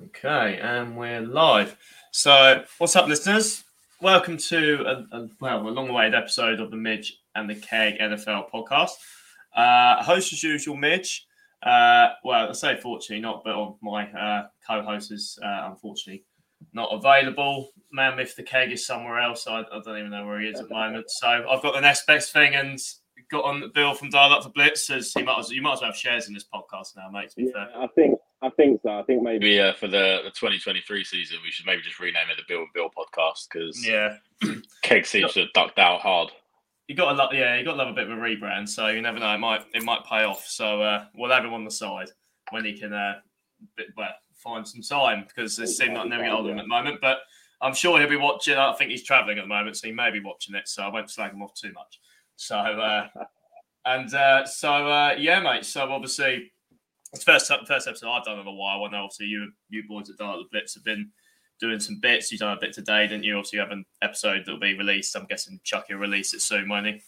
Okay, and we're live. So, what's up, listeners? Welcome to a, a well, a long-awaited episode of the Midge and the Keg NFL podcast. Uh, host as usual, Midge. Uh, well, I say fortunately not, but my uh, co-host is uh, unfortunately not available. Man, if the Keg is somewhere else, I, I, don't even know where he is at the moment. So I've got the next best thing and got on the Bill from Dial Up for Blitz. Says he might, you might as well have shares in this podcast now, mate. To be yeah, fair, I think I think so. I think maybe maybe uh, for the, the 2023 season, we should maybe just rename it the Bill and Bill podcast because yeah, Keg seems to have ducked out hard. You got to love, yeah, you got to love a bit of a rebrand. So you never know, it might it might pay off. So uh, we'll have him on the side when he can, uh, bit, well, find some time because it seems like never get hold of him at the moment. But I'm sure he'll be watching. I think he's travelling at the moment, so he may be watching it. So I won't slag him off too much. So uh, and uh, so uh, yeah, mate. So obviously it's first first episode I've done in a while. I know obviously you you boys at Dark the Blitz have been doing some bits. You've done a bit today, didn't you? Obviously, you have an episode that'll be released. I'm guessing Chucky will release it soon, won't he?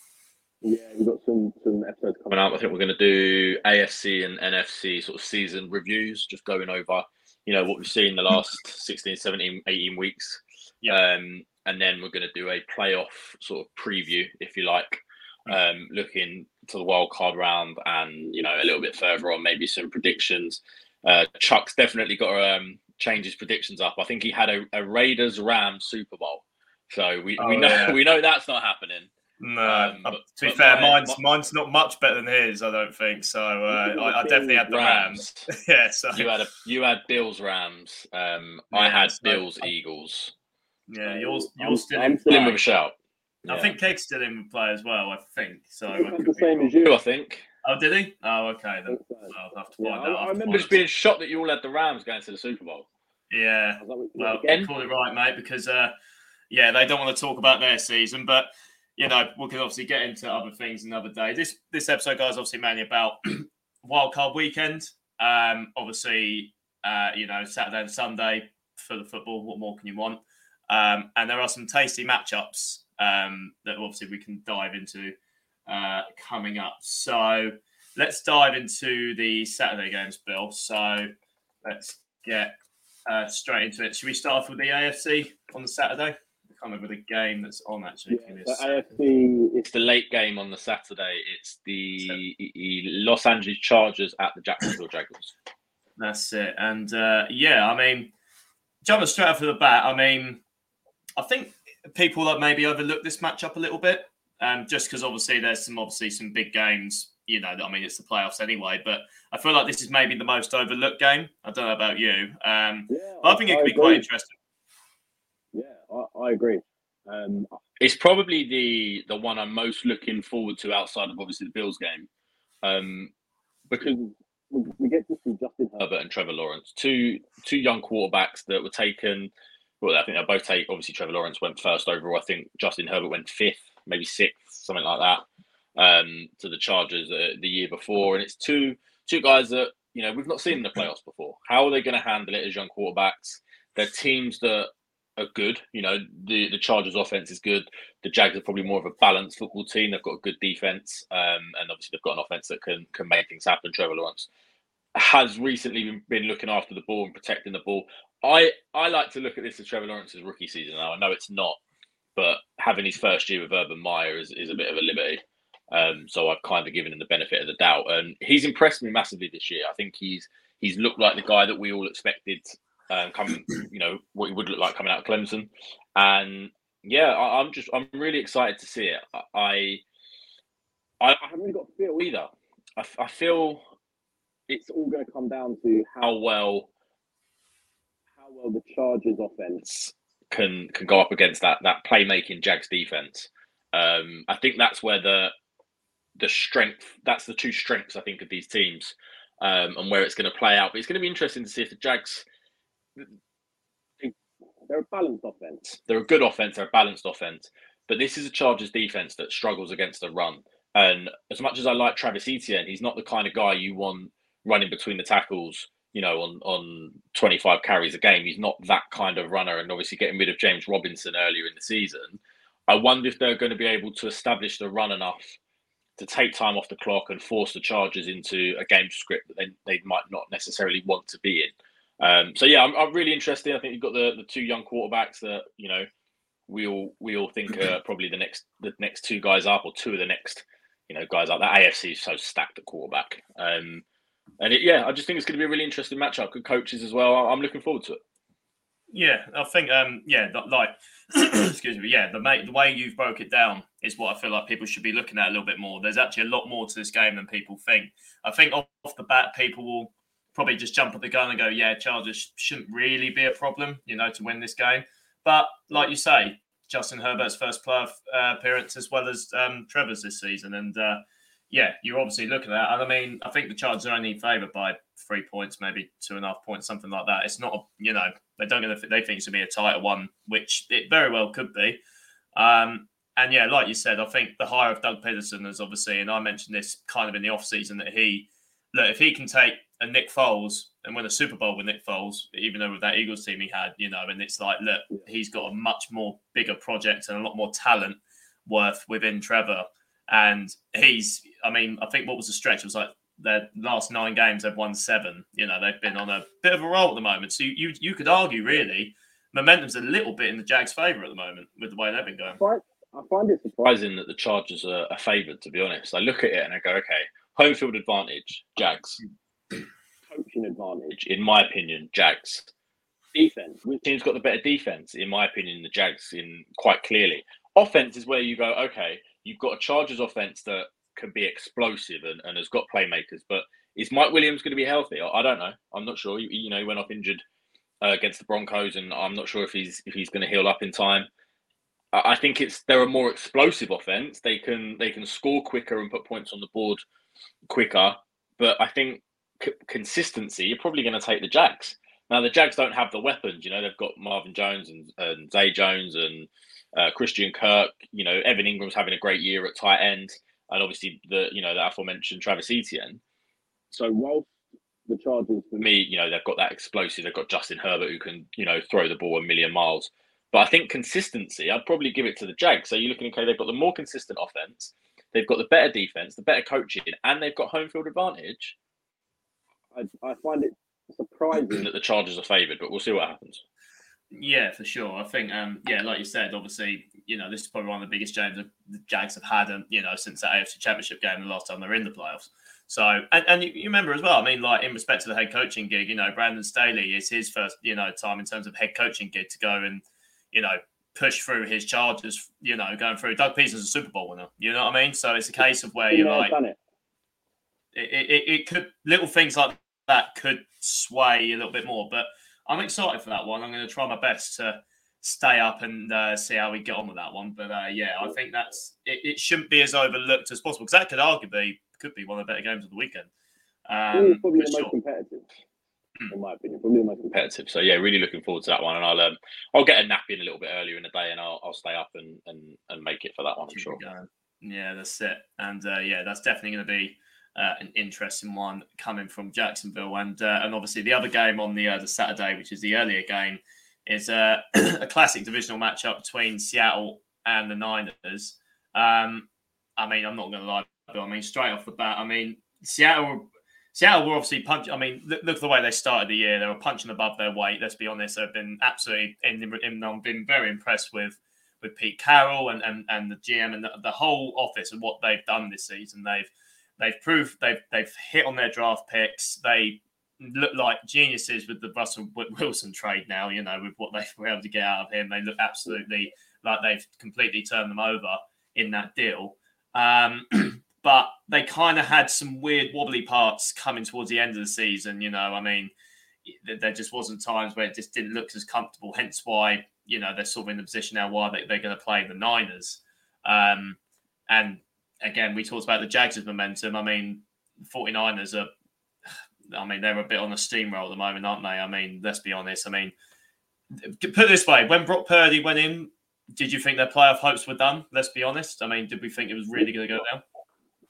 Yeah, we've got some some episodes coming out. I think we're going to do AFC and NFC sort of season reviews, just going over, you know, what we've seen the last 16, 17, 18 weeks. Yeah. Um, and then we're going to do a playoff sort of preview, if you like, um, looking to the wild card round and you know a little bit further on, maybe some predictions. Uh, Chuck's definitely got to um, change his predictions up. I think he had a, a Raiders Rams Super Bowl, so we, oh, we know yeah. we know that's not happening. No, um, but, to be fair, my, mine's my, mine's not much better than his. I don't think so. Uh, I, I, definitely had the Rams. Rams. yeah, so you had a you had Bills Rams. Um, yeah, I had Bills Eagles. Yeah, yours yours still in, still in with a shout. I think Keg's still in play as well. I think so. I the same as you, I think. Oh, did he? Oh, okay. Then I'll have to find yeah, out. I, I remember just being shocked that you all had the Rams going to the Super Bowl. Yeah. Well, again? call it right, mate, because uh, yeah, they don't want to talk about their season, but you know, we can obviously get into other things another day. This this episode, guys, obviously mainly about wildcard weekend. Um, obviously, uh, you know, Saturday and Sunday for the football. What more can you want? Um, and there are some tasty matchups um, that obviously we can dive into uh, coming up. So let's dive into the Saturday games, Bill. So let's get uh, straight into it. Should we start off with the AFC on the Saturday? I can't remember the game that's on actually. Yeah, the AFC it's the late game on the Saturday. It's the Los Angeles Chargers at the Jacksonville Jaguars. That's it. And uh, yeah, I mean, jumping straight off the bat, I mean, I think people that maybe overlook this matchup a little bit, um, just because obviously there's some obviously some big games. You know, I mean, it's the playoffs anyway, but I feel like this is maybe the most overlooked game. I don't know about you, um, yeah, but I think it could I be agree. quite interesting. Yeah, I, I agree. Um, it's probably the the one I'm most looking forward to outside of obviously the Bills game, um, because we get to see Justin Herbert and Trevor Lawrence, two two young quarterbacks that were taken well, I think they'll both take. Obviously, Trevor Lawrence went first overall. I think Justin Herbert went fifth, maybe sixth, something like that, um, to the Chargers uh, the year before. And it's two two guys that you know we've not seen in the playoffs before. How are they going to handle it as young quarterbacks? They're teams that are good. You know, the the Chargers' offense is good. The Jags are probably more of a balanced football team. They've got a good defense, um, and obviously they've got an offense that can can make things happen. Trevor Lawrence has recently been, been looking after the ball and protecting the ball. I I like to look at this as Trevor Lawrence's rookie season. Now I know it's not, but having his first year with Urban Meyer is, is a bit of a liberty. Um, so I've kind of given him the benefit of the doubt, and he's impressed me massively this year. I think he's he's looked like the guy that we all expected um, coming, you know, what he would look like coming out of Clemson, and yeah, I, am just I'm really excited to see it. I I, I haven't got a feel either. I, I feel it's all going to come down to how well well the Chargers offense can can go up against that that playmaking Jags defense. Um, I think that's where the the strength that's the two strengths I think of these teams um, and where it's going to play out. But it's going to be interesting to see if the Jags they're a balanced offense. They're a good offense. They're a balanced offense. But this is a Chargers defense that struggles against the run. And as much as I like Travis Etienne, he's not the kind of guy you want running between the tackles you know, on on 25 carries a game. He's not that kind of runner, and obviously getting rid of James Robinson earlier in the season. I wonder if they're going to be able to establish the run enough to take time off the clock and force the Chargers into a game script that they, they might not necessarily want to be in. Um, so yeah, I'm, I'm, really interested. I think you've got the the two young quarterbacks that you know we all we all think are probably the next the next two guys up or two of the next you know guys up. That AFC is so stacked at quarterback. Um, and it, yeah, I just think it's going to be a really interesting matchup. Good coaches as well. I'm looking forward to it. Yeah, I think um yeah, like excuse me, yeah, the mate the way you've broke it down is what I feel like people should be looking at a little bit more. There's actually a lot more to this game than people think. I think off, the bat, people will probably just jump at the gun and go, yeah, Chargers shouldn't really be a problem, you know, to win this game. But like you say, Justin Herbert's first playoff uh, appearance as well as um, Trevor's this season, and uh, yeah, you're obviously look at. That. And I mean, I think the Chargers are only favoured by three points, maybe two and a half points, something like that. It's not, a, you know, they don't gonna, they think it's gonna be a tighter one, which it very well could be. Um, and yeah, like you said, I think the hire of Doug Pederson is obviously, and I mentioned this kind of in the off season that he, look, if he can take a Nick Foles and win a Super Bowl with Nick Foles, even though with that Eagles team he had, you know, and it's like, look, he's got a much more bigger project and a lot more talent worth within Trevor. And he's, I mean, I think what was the stretch? It was like their last nine games, they've won seven. You know, they've been on a bit of a roll at the moment. So you, you, you could argue, really, momentum's a little bit in the Jags' favour at the moment with the way they've been going. I find it surprising that the Chargers are, are favoured, to be honest. I look at it and I go, okay, home field advantage, Jags. Coaching advantage. In my opinion, Jags. Defense. Which team's got the better defense? In my opinion, the Jags, in quite clearly. Offense is where you go, okay, you've got a Chargers offense that can be explosive and, and has got playmakers. But is Mike Williams going to be healthy? I, don't know. I'm not sure. You, you know, he went off injured uh, against the Broncos, and I'm not sure if he's if he's going to heal up in time. I, I think it's they're a more explosive offense. They can they can score quicker and put points on the board quicker. But I think c- consistency, you're probably going to take the Jags. Now the Jags don't have the weapons. You know, they've got Marvin Jones and, and Zay Jones and uh, Christian Kirk. You know, Evan Engram's having a great year at tight end and obviously the you know the aforementioned Travis Etienne. So while the Chargers, for me, you know they've got that explosive. They've got Justin Herbert who can you know throw the ball a million miles. But I think consistency, I'd probably give it to the Jags. So you're looking okay, they've got the more consistent offense, they've got the better defense, the better coaching, and they've got home field advantage. I, I find it surprising that the Chargers are favoured, but we'll see what happens. Yeah, for sure. I think, um, yeah, like you said, obviously, you know, this is probably one of the biggest games the Jags have had, and um, you know, since that AFC Championship game, the last time they're in the playoffs. So, and, and you, remember as well. I mean, like in respect to the head coaching gig, you know, Brandon Staley is his first, you know, time in terms of head coaching gig to go and, you know, push through his Chargers. You know, going through. Doug Pederson's a Super Bowl winner. You know what I mean? So it's a case of where you're like, it. It, it, it could little things like that could sway a little bit more, but I'm excited for that one. I'm going to try my best to stay up and uh, see how we get on with that one. But uh, yeah, I think that's it, it, shouldn't be as overlooked as possible because that could arguably could be one of the better games of the weekend. Um, probably the sure. most competitive, hmm. in my opinion. Probably the most competitive. So yeah, really looking forward to that one, and I'll um, I'll get a nap in a little bit earlier in the day, and I'll, I'll stay up and, and and make it for that one. I'm sure. Yeah, that's it, and uh, yeah, that's definitely going to be. Uh, an interesting one coming from Jacksonville, and uh, and obviously the other game on the uh, the Saturday, which is the earlier game, is a, a classic divisional matchup between Seattle and the Niners. Um, I mean, I'm not going to lie, but I mean, straight off the bat, I mean, Seattle. Seattle were obviously punching. I mean, look, look, at the way they started the year. They were punching above their weight. Let's be honest. They've been absolutely. In, I've been very impressed with with Pete Carroll and and, and the GM and the, the whole office and what they've done this season. They've they've proved they've they've hit on their draft picks. They look like geniuses with the Russell Wilson trade now. You know, with what they were able to get out of him, they look absolutely like they've completely turned them over in that deal. Um, but they kind of had some weird wobbly parts coming towards the end of the season. You know, I mean, there just wasn't times where it just didn't look as comfortable. Hence why you know they're sort of in the position now why they, are going to play the Niners. Um, and again, we talked about the Jags' momentum. I mean, 49ers are I mean, they're a bit on a steamroll at the moment, aren't they? I mean, let's be honest. I mean, put it this way: when Brock Purdy went in, did you think their playoff hopes were done? Let's be honest. I mean, did we think it was really going to go down?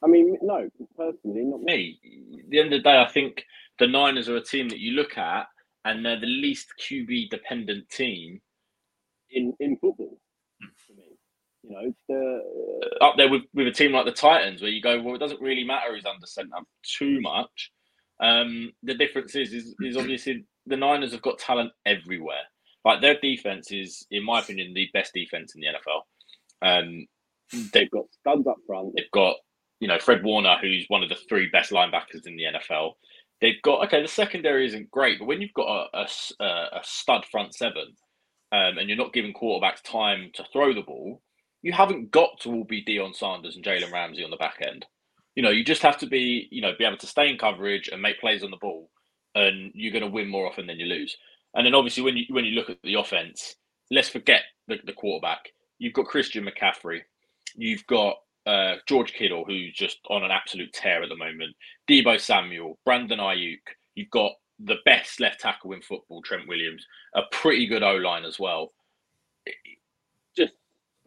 I mean, no, personally, not me. At the end of the day, I think the Niners are a team that you look at, and they're the least QB dependent team in in football. You know, it's the uh, up there with, with a team like the Titans, where you go, well, it doesn't really matter who's under center too much Um, the difference is, is, is obviously the Niners have got talent everywhere. Like their defense is, in my opinion, the best defense in the NFL. Um, they've got studs up front. They've got, you know, Fred Warner, who's one of the three best linebackers in the NFL. They've got okay. The secondary isn't great, but when you've got a, a, a stud front seven, um, and you're not giving quarterbacks time to throw the ball, you haven't got to all be Deion Sanders and Jalen Ramsey on the back end. You know, you just have to be, you know, be able to stay in coverage and make plays on the ball, and you're going to win more often than you lose. And then obviously when you when you look at the offense, let's forget the, the quarterback. You've got Christian McCaffrey, you've got uh, George Kittle, who's just on an absolute tear at the moment. Deebo Samuel, Brandon Aiyuk. You've got the best left tackle in football, Trent Williams. A pretty good O line as well.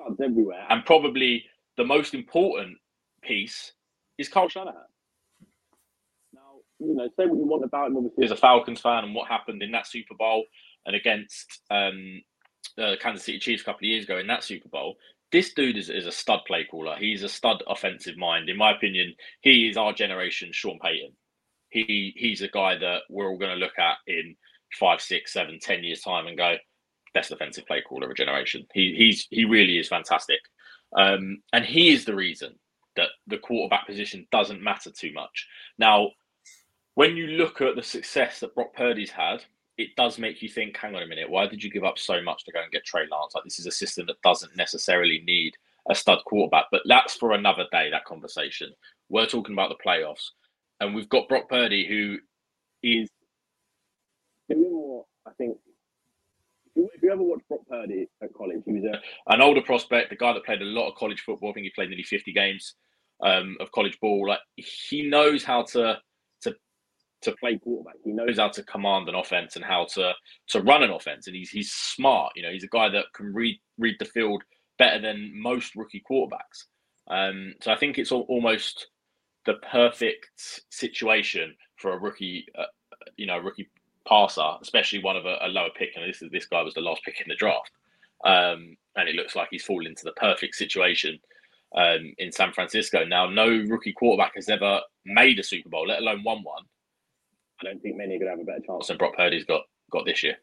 Studs everywhere. And probably the most important piece is Kyle Shanahan. Now, you know, say what you want about him. Obviously, as a Falcons fan, and what happened in that Super Bowl and against um, the Kansas City Chiefs a couple of years ago in that Super Bowl. This dude is, is a stud play caller. He's a stud offensive mind. In my opinion, he is our generation Sean Payton. He he's a guy that we're all going to look at in five, six, seven, ten years time and go best offensive play caller of a generation. He he's he really is fantastic, um, and he is the reason that the quarterback position doesn't matter too much. Now, when you look at the success that Brock Purdy's had, it does make you think, hang on a minute, why did you give up so much to go and get Trey Lance? Like this is a system that doesn't necessarily need a stud quarterback, but that's for another day, that conversation. We're talking about the playoffs. And we've got Brock Purdy who is doing more, I think. Ever watched Brock Purdy at college, he was a, an older prospect, the guy that played a lot of college football. I think he played nearly 50 games um, of college ball. Like he knows how to to to play quarterback. He knows how to command an offense and how to to run an offense, and he's he's smart. You know, he's a guy that can read read the field better than most rookie quarterbacks. Um, so I think it's almost the perfect situation for a rookie, uh, you know, rookie passer, especially one of a, a, lower pick. And this is this guy was the last pick in the draft, um, and it looks like he's fallen into the perfect situation um, in San Francisco. Now, no rookie quarterback has ever made a Super Bowl, let alone won one. I don't think many are going to have a better chance. than Brock Purdy's got got this year.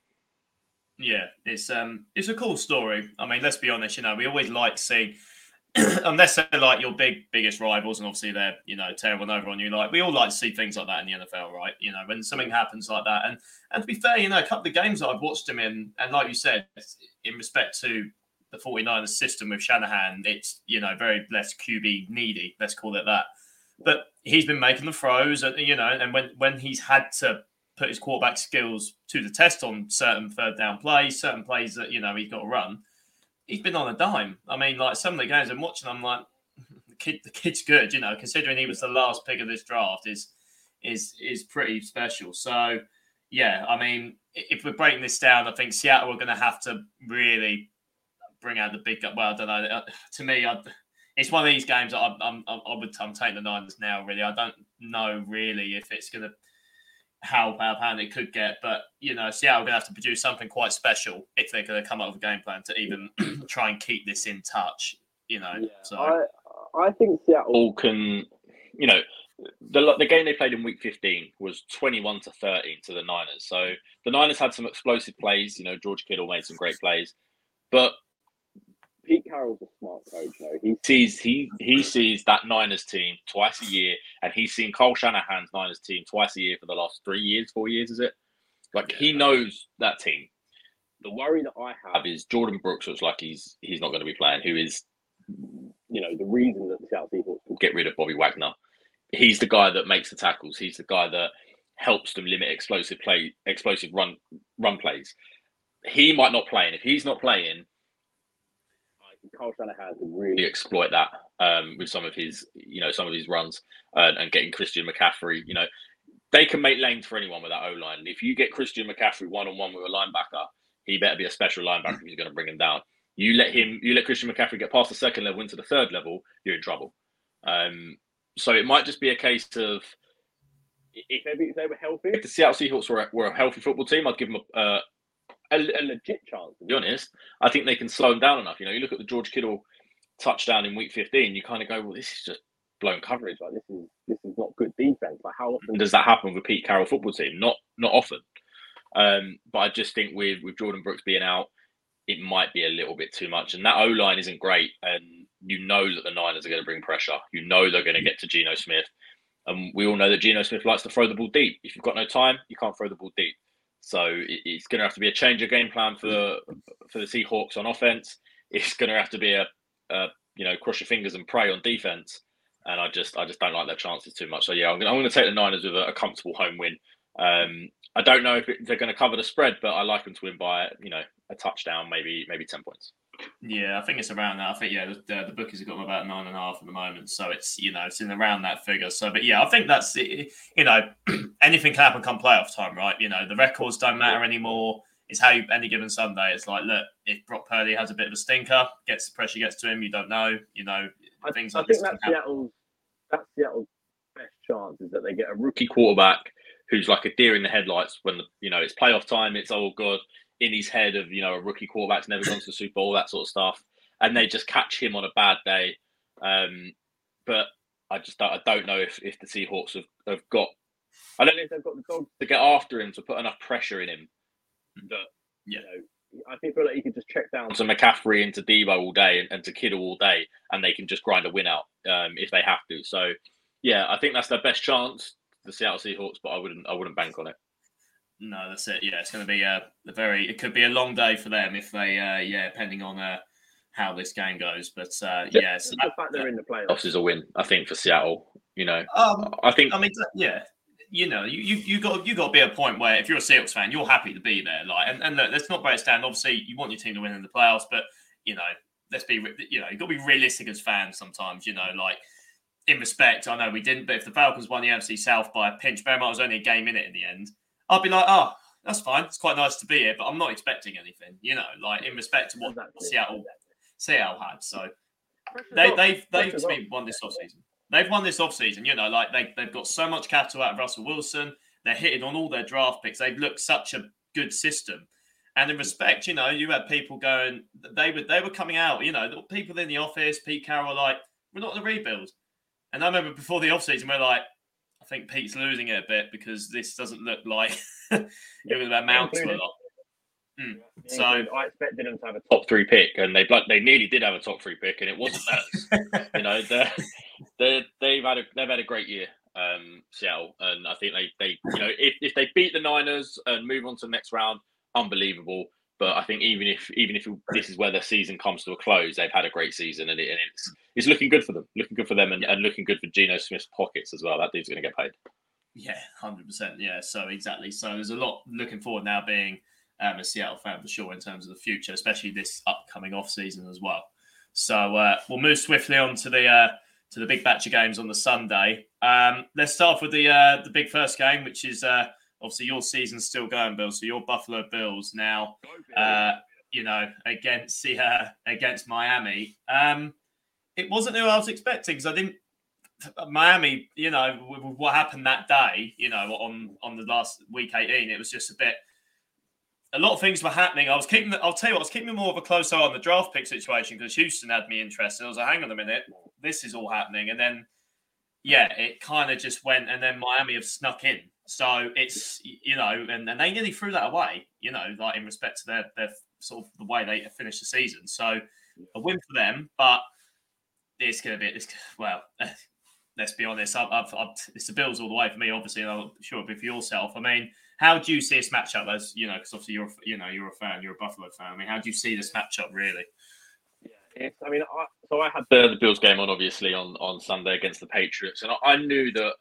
Yeah, it's um, it's a cool story. I mean, let's be honest. You know, we always like seeing, unless they're like your big biggest rivals, and obviously they're you know tearing over on you. Like we all like to see things like that in the NFL, right? You know, when something happens like that, and and to be fair, you know, a couple of games that I've watched him in, and like you said, in respect to the 49ers system with Shanahan, it's you know very less QB needy. Let's call it that. But he's been making the throws, and you know, and when when he's had to put his quarterback skills to the test on certain third down plays, certain plays that you know he's got to run, he's been on a dime. I mean, like some of the games I'm watching, I'm like, the kid, the kid's good, you know, considering he was the last pick of this draft is is is pretty special. So yeah, I mean, if we're breaking this down, I think Seattle are going to have to really bring out the big. Well, I don't know. Uh, to me, I, it's one of these games that I'm, I'm, I would, I'm taking the Niners now. Really, I don't know really if it's going to how bad hand it could get, but you know, Seattle are going to have to produce something quite special if they're going to come up with a game plan to even try and keep this in touch. You know, yeah, so I, I think Seattle can, you know. The, the game they played in week 15 was 21 to 13 to the Niners. So the Niners had some explosive plays. You know, George Kittle made some great plays. But Pete Carroll's a smart coach. Though. He sees he he sees that Niners team twice a year, and he's seen Kyle Shanahan's Niners team twice a year for the last three years, four years, is it? Like he knows that team. The worry that I have is Jordyn Brooks looks like he's he's not going to be playing. Who is, you know, the reason that the Seattle Seahawks get rid of Bobby Wagner. He's the guy that makes the tackles. He's the guy that helps them limit explosive play, explosive run run plays. He might not play, and if he's not playing, Kyle Shanahan can really exploit that um, with some of his, you know, some of his runs uh, and getting Christian McCaffrey. You know, they can make lanes for anyone with that O line. If you get Christian McCaffrey one on one with a linebacker, he better be a special linebacker if he's going to bring him down. You let him, you let Christian McCaffrey get past the second level into the third level, you're in trouble. Um, so it might just be a case of if, if they were healthy. If the Seattle Seahawks were a, were a healthy football team, I'd give them a, uh, a, a legit chance. To be honest, I think they can slow him down enough. You know, you look at the George Kittle touchdown in Week 15, you kind of go, well, this is just blown coverage. Like this is this is not good defense. Like how often does that happen with Pete Carroll football team? Not not often. Um, but I just think with with Jordyn Brooks being out, it might be a little bit too much. And that O line isn't great, and you know that the Niners are going to bring pressure. You know they're going to get to Geno Smith, and we all know that Geno Smith likes to throw the ball deep. If you've got no time, you can't throw the ball deep. So it's going to have to be a change of game plan for the for the Seahawks on offense. It's going to have to be a, a you know cross your fingers and pray on defense. And I just I just don't like their chances too much. So yeah, I'm going, I'm going to take the Niners with a, a comfortable home win. Um, I don't know if it, they're going to cover the spread, but I like them to win by you know a touchdown, maybe maybe ten points. Yeah, I think it's around that. I think yeah, the, the bookies have got them about nine and a half at the moment, so it's you know it's in around that figure. So, but yeah, I think that's you know anything can happen come playoff time, right? You know the records don't matter anymore. It's how you any given Sunday. It's like look, if Brock Purdy has a bit of a stinker, gets the pressure gets to him, you don't know. You know things I, like I think that's Seattle's that's Seattle's best chance is that they get a rookie quarterback who's like a deer in the headlights when the, you know it's playoff time. It's oh god in his head of you know a rookie quarterback's never gone to the Super Bowl, that sort of stuff, and they just catch him on a bad day. Um, but I just I don't know if, if the Seahawks have, have got. I don't know if they've got the dogs to get after him to put enough pressure in him. That you know, I think feel like he can just check down to McCaffrey and to Deebo all day and, and to Kittle all day, and they can just grind a win out um, if they have to. So, yeah, I think that's their best chance, the Seattle Seahawks. But I wouldn't I wouldn't bank on it. No, that's it. Yeah, it's going to be a, a, very. It could be a long day for them if they. Uh, yeah, depending on uh, how this game goes. But uh, yeah, so the fact they're in the playoffs is a win. I think for Seattle. You know, um, I think. I mean, yeah. You know, you, you you got you got to be at a point where if you're a Seahawks fan, you're happy to be there. Like, and, and look, let's not break it down. Obviously, you want your team to win in the playoffs, but you know, let's be you know, you got to be realistic as fans sometimes. You know, like in respect, I know we didn't, but if the Falcons won the NFC South by a pinch, bear was only a game in it in the end. I'd be like, oh, that's fine. It's quite nice to be here, but I'm not expecting anything. You know, like in respect to what exactly. Seattle Seattle had. So they they've they've to me won this off season. They've won this off season. You know, like they they've got so much capital out of Russell Wilson. They're hitting on all their draft picks. They've looked such a good system. And in respect, you know, you had people going. They were they were coming out. You know, people in the office, Pete Carroll, like we're not in a rebuild. And I remember before the offseason, we're like, I think Pete's losing it a bit because this doesn't look like it was amount to a lot. Mm. So I expected them to have a top three pick, and they they nearly did have a top three pick, and it wasn't that. you know, they they they've had a they've had a great year, um, Seattle, and I think they they you know if, if they beat the Niners and move on to the next round, unbelievable. But I think even if even if this is where the season comes to a close, they've had a great season, and, it, and it's it's looking good for them, looking good for them, and, and looking good for Geno Smith's pockets as well. That dude's going to get paid. Yeah, hundred percent. Yeah, so exactly. So there's a lot looking forward now being um, a Seattle fan for sure in terms of the future, especially this upcoming off season as well. So uh, we'll move swiftly on to the uh, to the big batch of games on the Sunday. Um, let's start with the uh, the big first game, which is uh, obviously your season's still going, Bill. So your Buffalo Bills now, uh, you know, against the uh, against Miami. Um, it wasn't who I was expecting because I didn't. Miami, you know, with what happened that day, you know, on on the last week eighteen, it was just a bit. A lot of things were happening. I was keeping. I'll tell you what. I was keeping more of a close eye on the draft pick situation because Houston had me interested. I was like, hang on a minute, this is all happening, and then, yeah, it kind of just went, and then Miami have snuck in. So it's you know, and, and they nearly threw that away. You know, like in respect to their their sort of the way they finished the season. So a win for them, but it's going to be it's, well. let's be honest, I've, I've, I've, it's the Bills all the way for me. Obviously, and I'm sure it'll be for yourself. I mean, how do you see this matchup? As you know, because obviously you're you know you're a fan, you're a Buffalo fan. I mean, how do you see this matchup really? Yeah, I mean, I, so I had the, the Bills game on obviously on on Sunday against the Patriots, and I, I knew that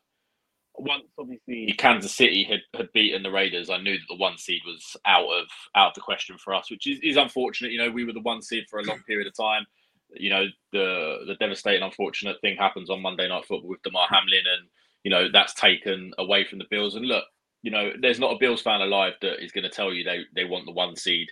once obviously Kansas City had, had beaten the Raiders, I knew that the one seed was out of out of the question for us, which is, is unfortunate. You know, we were the one seed for a long period of time. You know, the the devastating, unfortunate thing happens on Monday Night Football with Damar Hamlin, and you know that's taken away from the Bills. And look, you know, there's not a Bills fan alive that is going to tell you they they want the one seed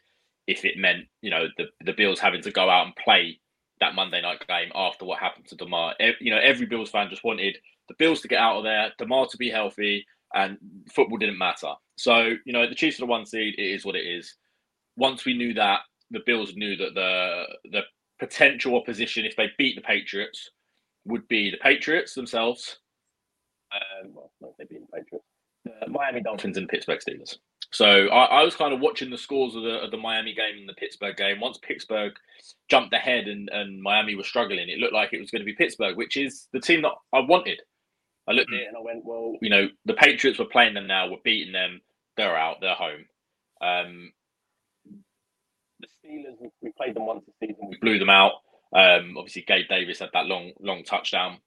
if it meant you know the the Bills having to go out and play that Monday night game after what happened to Damar. You know, every Bills fan just wanted the Bills to get out of there, Damar to be healthy, and football didn't matter. So, you know, the Chiefs are the one seed. It is what it is. Once we knew that, the Bills knew that the the potential opposition, if they beat the Patriots, would be the Patriots themselves. Um, well, they being the Patriots. The Miami Dolphins and Pittsburgh Steelers. So I, I, was kind of watching the scores of the, of the Miami game and the Pittsburgh game. Once Pittsburgh jumped ahead and, and Miami was struggling, it looked like it was going to be Pittsburgh, which is the team that I wanted. I looked at it and I went, well, you know, the Patriots were playing them now, we're beating them, they're out, they're home. Um, the Steelers, we played them once this season, we blew them out. Um, obviously, Gabe Davis had that long, long touchdown.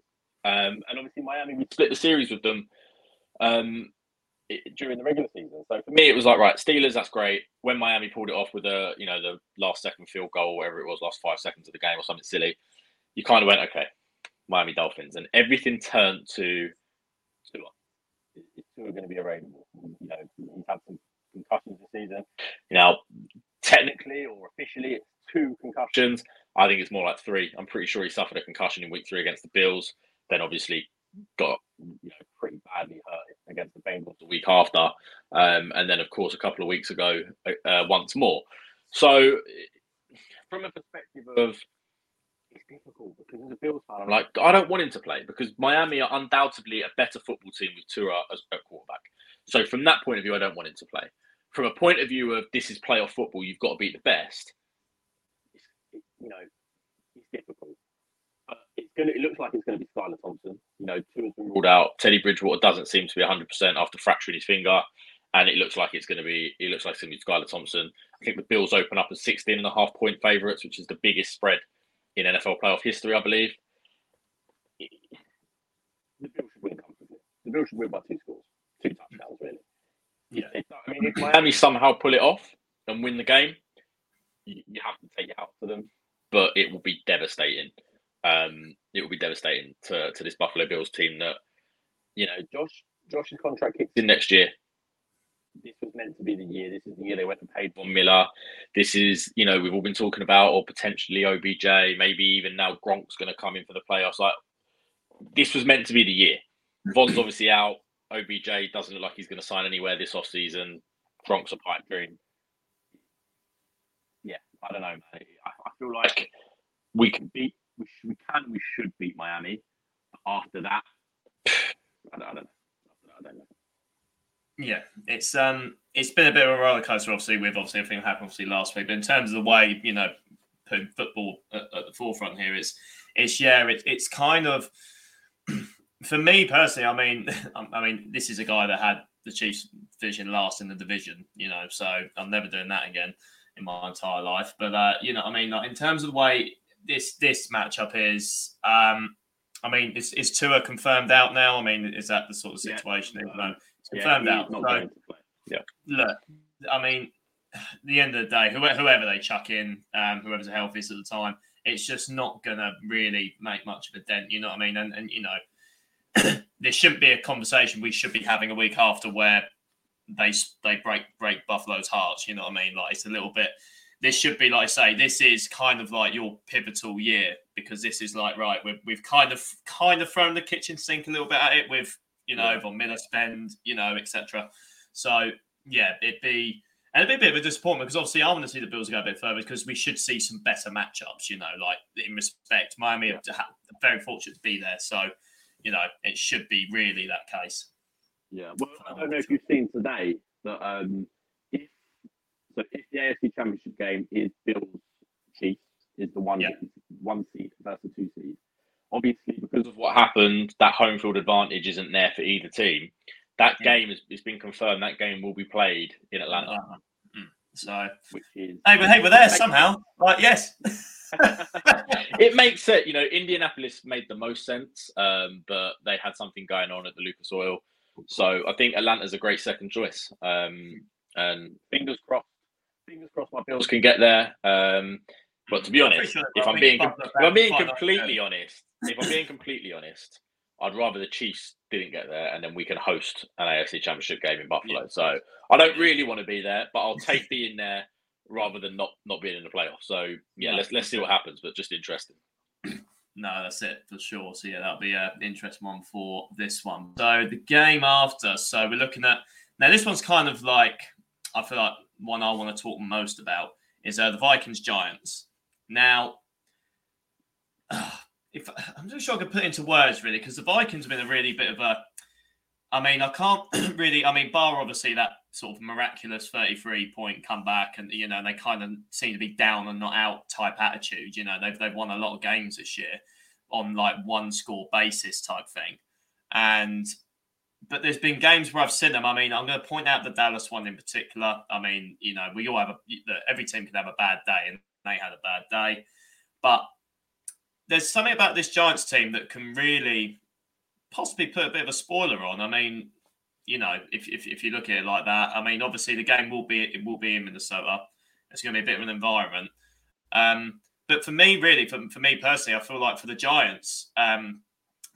Um, and obviously, Miami, we split the series with them. Um, during the regular season. So for me, it was like right, Steelers, that's great. When Miami pulled it off with a you know the last second field goal, whatever it was, last five seconds of the game or something silly, you kind of went okay, Miami Dolphins, and everything turned to Tua. Tua going to be available? You know, he's had some concussions this season. Now, technically or officially, it's two concussions. I think it's more like three. I'm pretty sure he suffered a concussion in week three against the Bills. Then obviously got you know pretty badly hurt against the Bengals the week after, um, and then of course a couple of weeks ago uh, uh, once more. So, from a perspective of it's difficult because as a Bills fan, I'm like I don't want him to play because Miami are undoubtedly a better football team with Tua as a quarterback. So from that point of view, I don't want him to play. From a point of view of this is playoff football, you've got to beat the best. It's, you know, it's difficult it's gonna. It looks like it's going to be Skylar Thompson. You know, Tua has been ruled out. Teddy Bridgewater doesn't seem to be 100 percent after fracturing his finger, and it looks like it's going to be. It looks like it's going to be Skylar Thompson. I think the Bills open up as 16 and a half point favourites, which is the biggest spread in NFL playoff history, I believe. The Bills should win comfortably. The Bills should win by two scores, two touchdowns, really. Yeah. I mean, if Miami somehow pull it off and win the game, you, you have to take it out for them, but it will be devastating um, it will be devastating to, to this Buffalo Bills team that, you know, Josh Josh's contract kicks in next year. This was meant to be the year. This is the year they went and paid Von Miller. This is, you know, we've all been talking about, or potentially OBJ, maybe even now Gronk's going to come in for the playoffs. Like, this was meant to be the year. Von's obviously out. OBJ doesn't look like he's going to sign anywhere this off season. Gronk's a pipe dream. Yeah, I don't know, man. I, I feel like we can beat we, sh- we can, we should beat Miami. After that, I don't, I don't know. I don't know. Yeah, it's um, it's been a bit of a roller coaster, obviously, with obviously everything that happened obviously last week. But in terms of the way you know, putting football at, at the forefront here, it's it's yeah, it, it's kind of for me personally. I mean, I mean, this is a guy that had the Chiefs finishing last in the division, you know, so I'm never doing that again in my entire life. But uh, you know, I mean, like, in terms of the way this this matchup is. Um, I mean, is is Tua confirmed out now? I mean, is that the sort of situation? Yeah. Confirmed yeah, out. So, yeah. Look, I mean, the end of the day, whoever, whoever they chuck in, um, whoever's the healthiest at the time, it's just not going to really make much of a dent. You know what I mean? And and you know, there shouldn't be a conversation we should be having a week after where they they break break Buffalo's hearts. You know what I mean? Like it's a little bit this should be like I say, this is kind of like your pivotal year because this is like right, we've we've kind of kind of thrown the kitchen sink a little bit at it with you know Von Miller spend, you know, etc. So yeah, it'd be and it'd be a bit of a disappointment because obviously I want to see the Bills go a bit further because we should see some better matchups. You know, like in respect, Miami are very fortunate to be there, so you know it should be really that case. Yeah, well, I don't know if you've seen today that um, if so if the AFC Championship game is Bills Chiefs, is the one yeah. one seed versus two seed. Obviously, because of what happened, that home field advantage isn't there for either team. That yeah. game has, has been confirmed. That game will be played in Atlanta. Uh-huh. Mm. So, which is hey, but hey, we're there somehow. Right? Yes. it makes it. You know, Indianapolis made the most sense, um, but they had something going on at the Lucas Oil. So I think Atlanta's a great second choice. Um, and fingers crossed fingers crossed my Bills can get there. Um, but to be honest, sure if I'm being if I'm being completely honest, if I'm being completely honest, I'd rather the Chiefs didn't get there and then we can host an AFC Championship game in Buffalo. Yeah. So I don't really want to be there, but I'll take being there rather than not not being in the playoffs. So yeah, no, let's let's see what happens. But just interesting. No, that's it for sure. So yeah, that'll be an interesting one for this one. So the game after, so we're looking at now. This one's kind of like I feel like one I want to talk most about is uh, the Vikings Giants. Now, if I'm not sure I can put into words really, because the Vikings have been a really bit of a. I mean, I can't really. I mean, bar obviously that sort of miraculous 33 point comeback, and you know they kind of seem to be down and not out type attitude. You know, they've they've won a lot of games this year on like one score basis type thing, and but there's been games where I've seen them. I mean, I'm going to point out the Dallas one in particular. I mean, you know, we all have a every team can have a bad day, and they had a bad day, but there's something about this Giants team that can really possibly put a bit of a spoiler on. I mean, you know, if, if, if you look at it like that, I mean, obviously the game will be it will be in Minnesota. It's going to be a bit of an environment. Um, but for me, really, for, for me personally, I feel like for the Giants, um,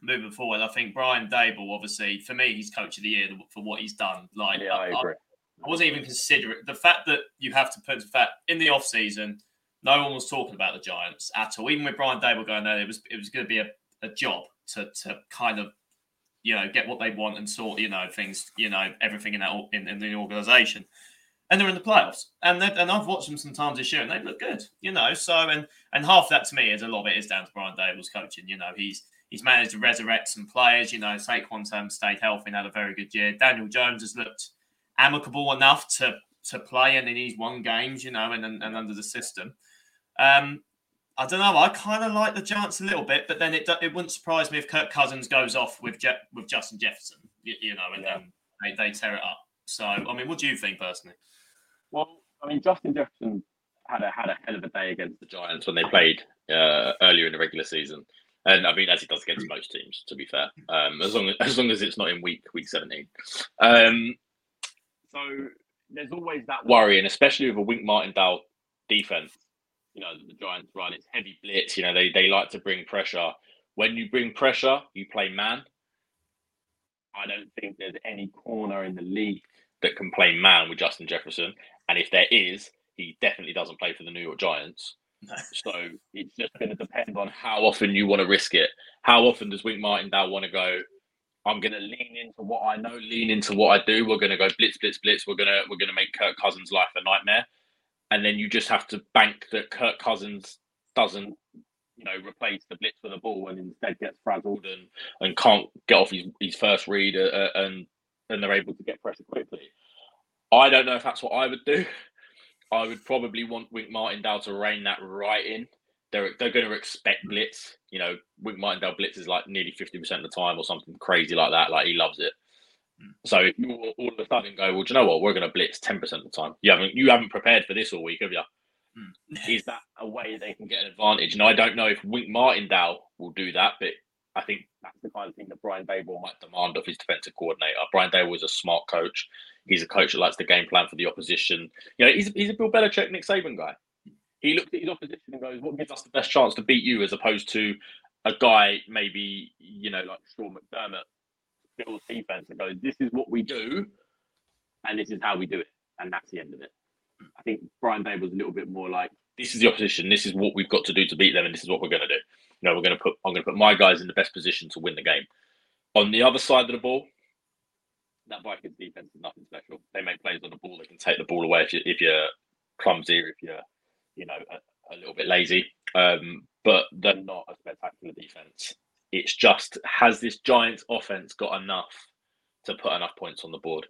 moving forward, I think Brian Daboll, obviously, for me, he's coach of the year for what he's done. Like, yeah, I, agree. I, I wasn't even considering the fact that you have to put the fact in the off season – no one was talking about the Giants at all. Even with Brian Daboll going there, it was it was going to be a, a job to to kind of you know get what they want and sort you know things you know everything in that in, in the organization. And they're in the playoffs, and and I've watched them sometimes this year, and they look good, you know. So and and half that to me is a lot of it is down to Brian Daboll's coaching. You know, he's he's managed to resurrect some players. You know, Saquon Term stayed healthy and had a very good year. Daniel Jones has looked amicable enough to to play and in these one games, you know, and, and, and under the system. Um, I don't know. I kind of like the Giants a little bit, but then it it wouldn't surprise me if Kirk Cousins goes off with Je- with Justin Jefferson, you, you know, and yeah. then they, they tear it up. So, I mean, what do you think personally? Well, I mean, Justin Jefferson had a had a hell of a day against the Giants when they played uh, earlier in the regular season, and I mean, as he does against most teams, to be fair, um, as long as as long as it's not in week week seventeen. Um, so there's always that worry, and especially with a Wink Martindale defense you know, the Giants run. It's heavy blitz. You know, they they like to bring pressure. When you bring pressure, you play man. I don't think there's any corner in the league that can play man with Justin Jefferson. And if there is, he definitely doesn't play for the New York Giants. so it's just going to depend on how often you want to risk it. How often does Wink Martindale want to go? I'm going to lean into what I know, lean into what I do. We're going to go blitz, blitz, blitz. We're going to we're going to make Kirk Cousins' life a nightmare and then you just have to bank that Kirk Cousins doesn't, you know, replace the blitz with a ball and instead gets frazzled and, and can't get off his, his first read uh, uh, and and they're able to get pressure quickly. I don't know if that's what I would do. I would probably want Wink Martindale to rein that right in. They're they're going to expect blitz. You know, Wink Martindale blitz is like nearly fifty percent of the time or something crazy like that. Like he loves it. So if you all of a sudden go, well, do you know what? We're going to blitz ten percent of the time. You haven't you haven't prepared for this all week, have you? Mm. Is that a way they can get an advantage? And I don't know if Wink Martindale will do that, but I think that's the kind of thing that Brian Daboll might demand of his defensive coordinator. Brian Daboll is a smart coach. He's a coach that likes the game plan for the opposition. You know, he's, he's a Bill Belichick, Nick Saban guy. He looks at his opposition and goes, "What gives us the best chance to beat you?" As opposed to a guy maybe you know like Sean McDermott Bills defense and goes, "This is what we do, and this is how we do it," and that's the end of it. I think Brian Daboll a little bit more like, "This is the opposition. This is what we've got to do to beat them, and this is what we're going to do." You know, we're going to put I'm going to put my guys in the best position to win the game. On the other side of the ball, that Vikings defense is nothing special. They make plays on the ball. They can take the ball away if you if you're clumsy or if you're you know a, a little bit lazy. Um, but they're not a spectacular defense. It's just has this Giants offense got enough to put enough points on the board?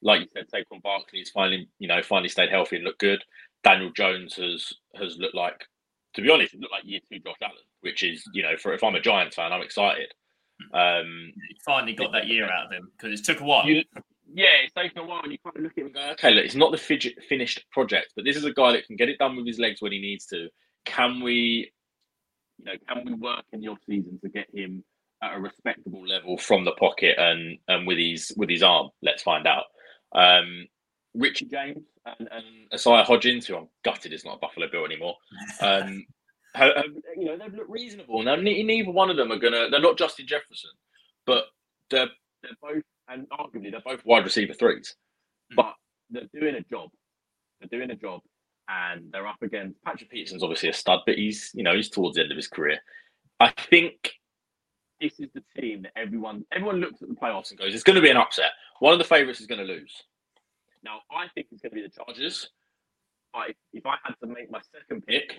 Like you said, Saquon Barkley's finally, you know, finally stayed healthy and looked good. Daniel Jones has has looked like, to be honest, it looked like year two Josh Allen, which is, you know, for if I'm a Giants fan, I'm excited. Um, he finally got that year out of him because it took a while. You, yeah, it's taken a while, and you kind of look at him and go, okay, look, it's not the fidget, finished project, but this is a guy that can get it done with his legs when he needs to. Can we you know, can we work in the off season to get him at a respectable level from the pocket and and with his with his arm? Let's find out. Um, Richie James and, and Isaiah Hodgins, who I'm gutted is not a Buffalo Bill anymore. Um, have, have, you know, they've looked reasonable. Now, neither one of them are gonna. They're not Justin Jefferson, but they're they're both, and arguably they're both wide receiver threes. Hmm. But they're doing a job. They're doing a job, and they're up against Patrick Peterson's obviously a stud, but he's you know he's towards the end of his career. I think this is the team that everyone everyone looks at the playoffs and goes, it's going to be an upset. One of the favourites is going to lose. Now I think it's going to be the Chargers. I, if I had to make my second pick,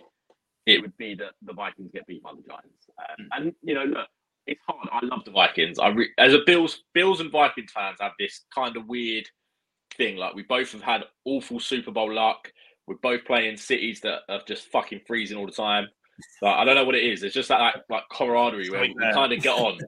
it would be that the Vikings get beat by the Giants. Um, and you know, look, it's hard. I love the Vikings. I re- as a Bills Bills and Vikings fans have this kind of weird thing. Like we both have had awful Super Bowl luck. We're both playing cities that are just fucking freezing all the time. Like, I don't know what it is. It's just that like, like camaraderie where we, kind of get on.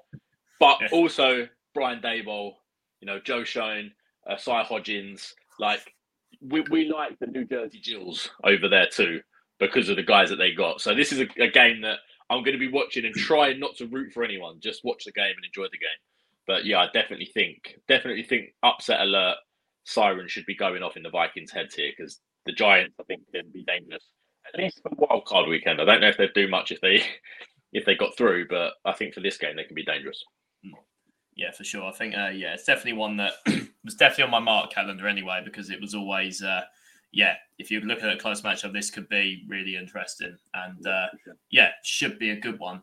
But yeah. also Brian Daboll, you know, Joe Schoen, uh, Cy Hodgins, like we, we like the New Jersey Bills over there too because of the guys that they got. So this is a, a game that I'm going to be watching and trying not to root for anyone. Just watch the game and enjoy the game. But yeah, I definitely think, definitely think upset alert siren should be going off in the Vikings' heads here because the Giants, I think, can be dangerous at least for wild card weekend. I don't know if they'd do much if they if they got through, but I think for this game they can be dangerous. Yeah, for sure. I think uh, yeah, it's definitely one that was definitely on my mark calendar anyway because it was always uh, yeah. If you're looking at a close matchup, this could be really interesting, and uh, yeah, should be a good one.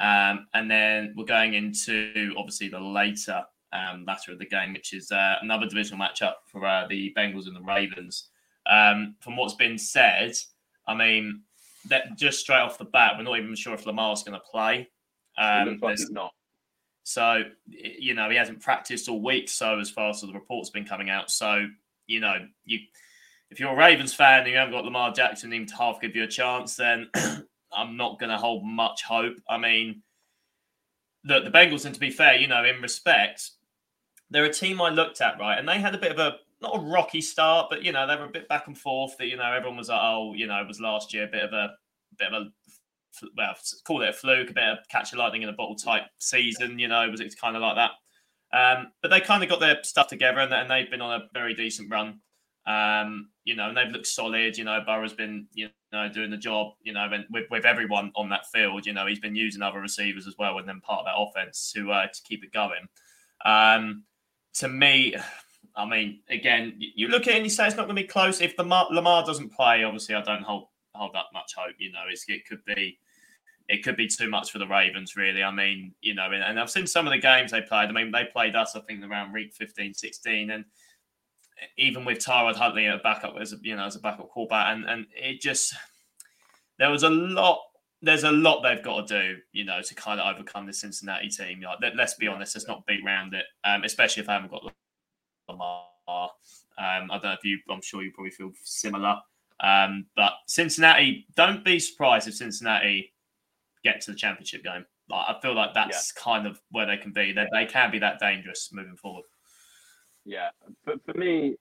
Um, and then we're going into obviously the later um, latter of the game, which is uh, another divisional matchup for uh, the Bengals and the Ravens. Um, from what's been said, I mean, that just straight off the bat, we're not even sure if Lamar's going to play. Um, like not. So, you know, he hasn't practiced all week. So, as far as the reports been coming out, so you know, you if you're a Ravens fan and you haven't got Lamar Jackson even to half give you a chance, then I'm not going to hold much hope. I mean, the the Bengals, and to be fair, you know, in respect, they're a team I looked at right, and they had a bit of a not a rocky start, but you know, they were a bit back and forth. That you know, everyone was like, oh, you know, it was last year a bit of a bit of a well, call it a fluke, a bit of catch a lightning in a bottle type season. You know, was it kind of like that? Um, but they kind of got their stuff together, and, and they've been on a very decent run. Um, you know, and they've looked solid. You know, Burrow's been you know doing the job. You know, and with, with everyone on that field, you know, he's been using other receivers as well, and then part of that offense to uh, to keep it going. Um, to me, I mean, again, you look at it and you say it's not going to be close. If the Lamar doesn't play, obviously, I don't hold hold that much hope. You know, it's, it could be it could be too much for the Ravens, really. I mean, you know, and I've seen some of the games they played. I mean, they played us, I think, around week 15, 16, and even with Tyrod Huntley at backup as a you know as a backup quarterback, and and it just there was a lot. There's a lot they've got to do, you know, to kind of overcome the Cincinnati team. Like, let, us be honest, let's not beat around it, um, especially if I haven't got Lamar. Um, I don't know if you. I'm sure you probably feel similar. Um, but Cincinnati, don't be surprised if Cincinnati get to the championship game. Like, I feel like that's yeah. kind of where they can be. They, they can be that dangerous moving forward. Yeah, but for me,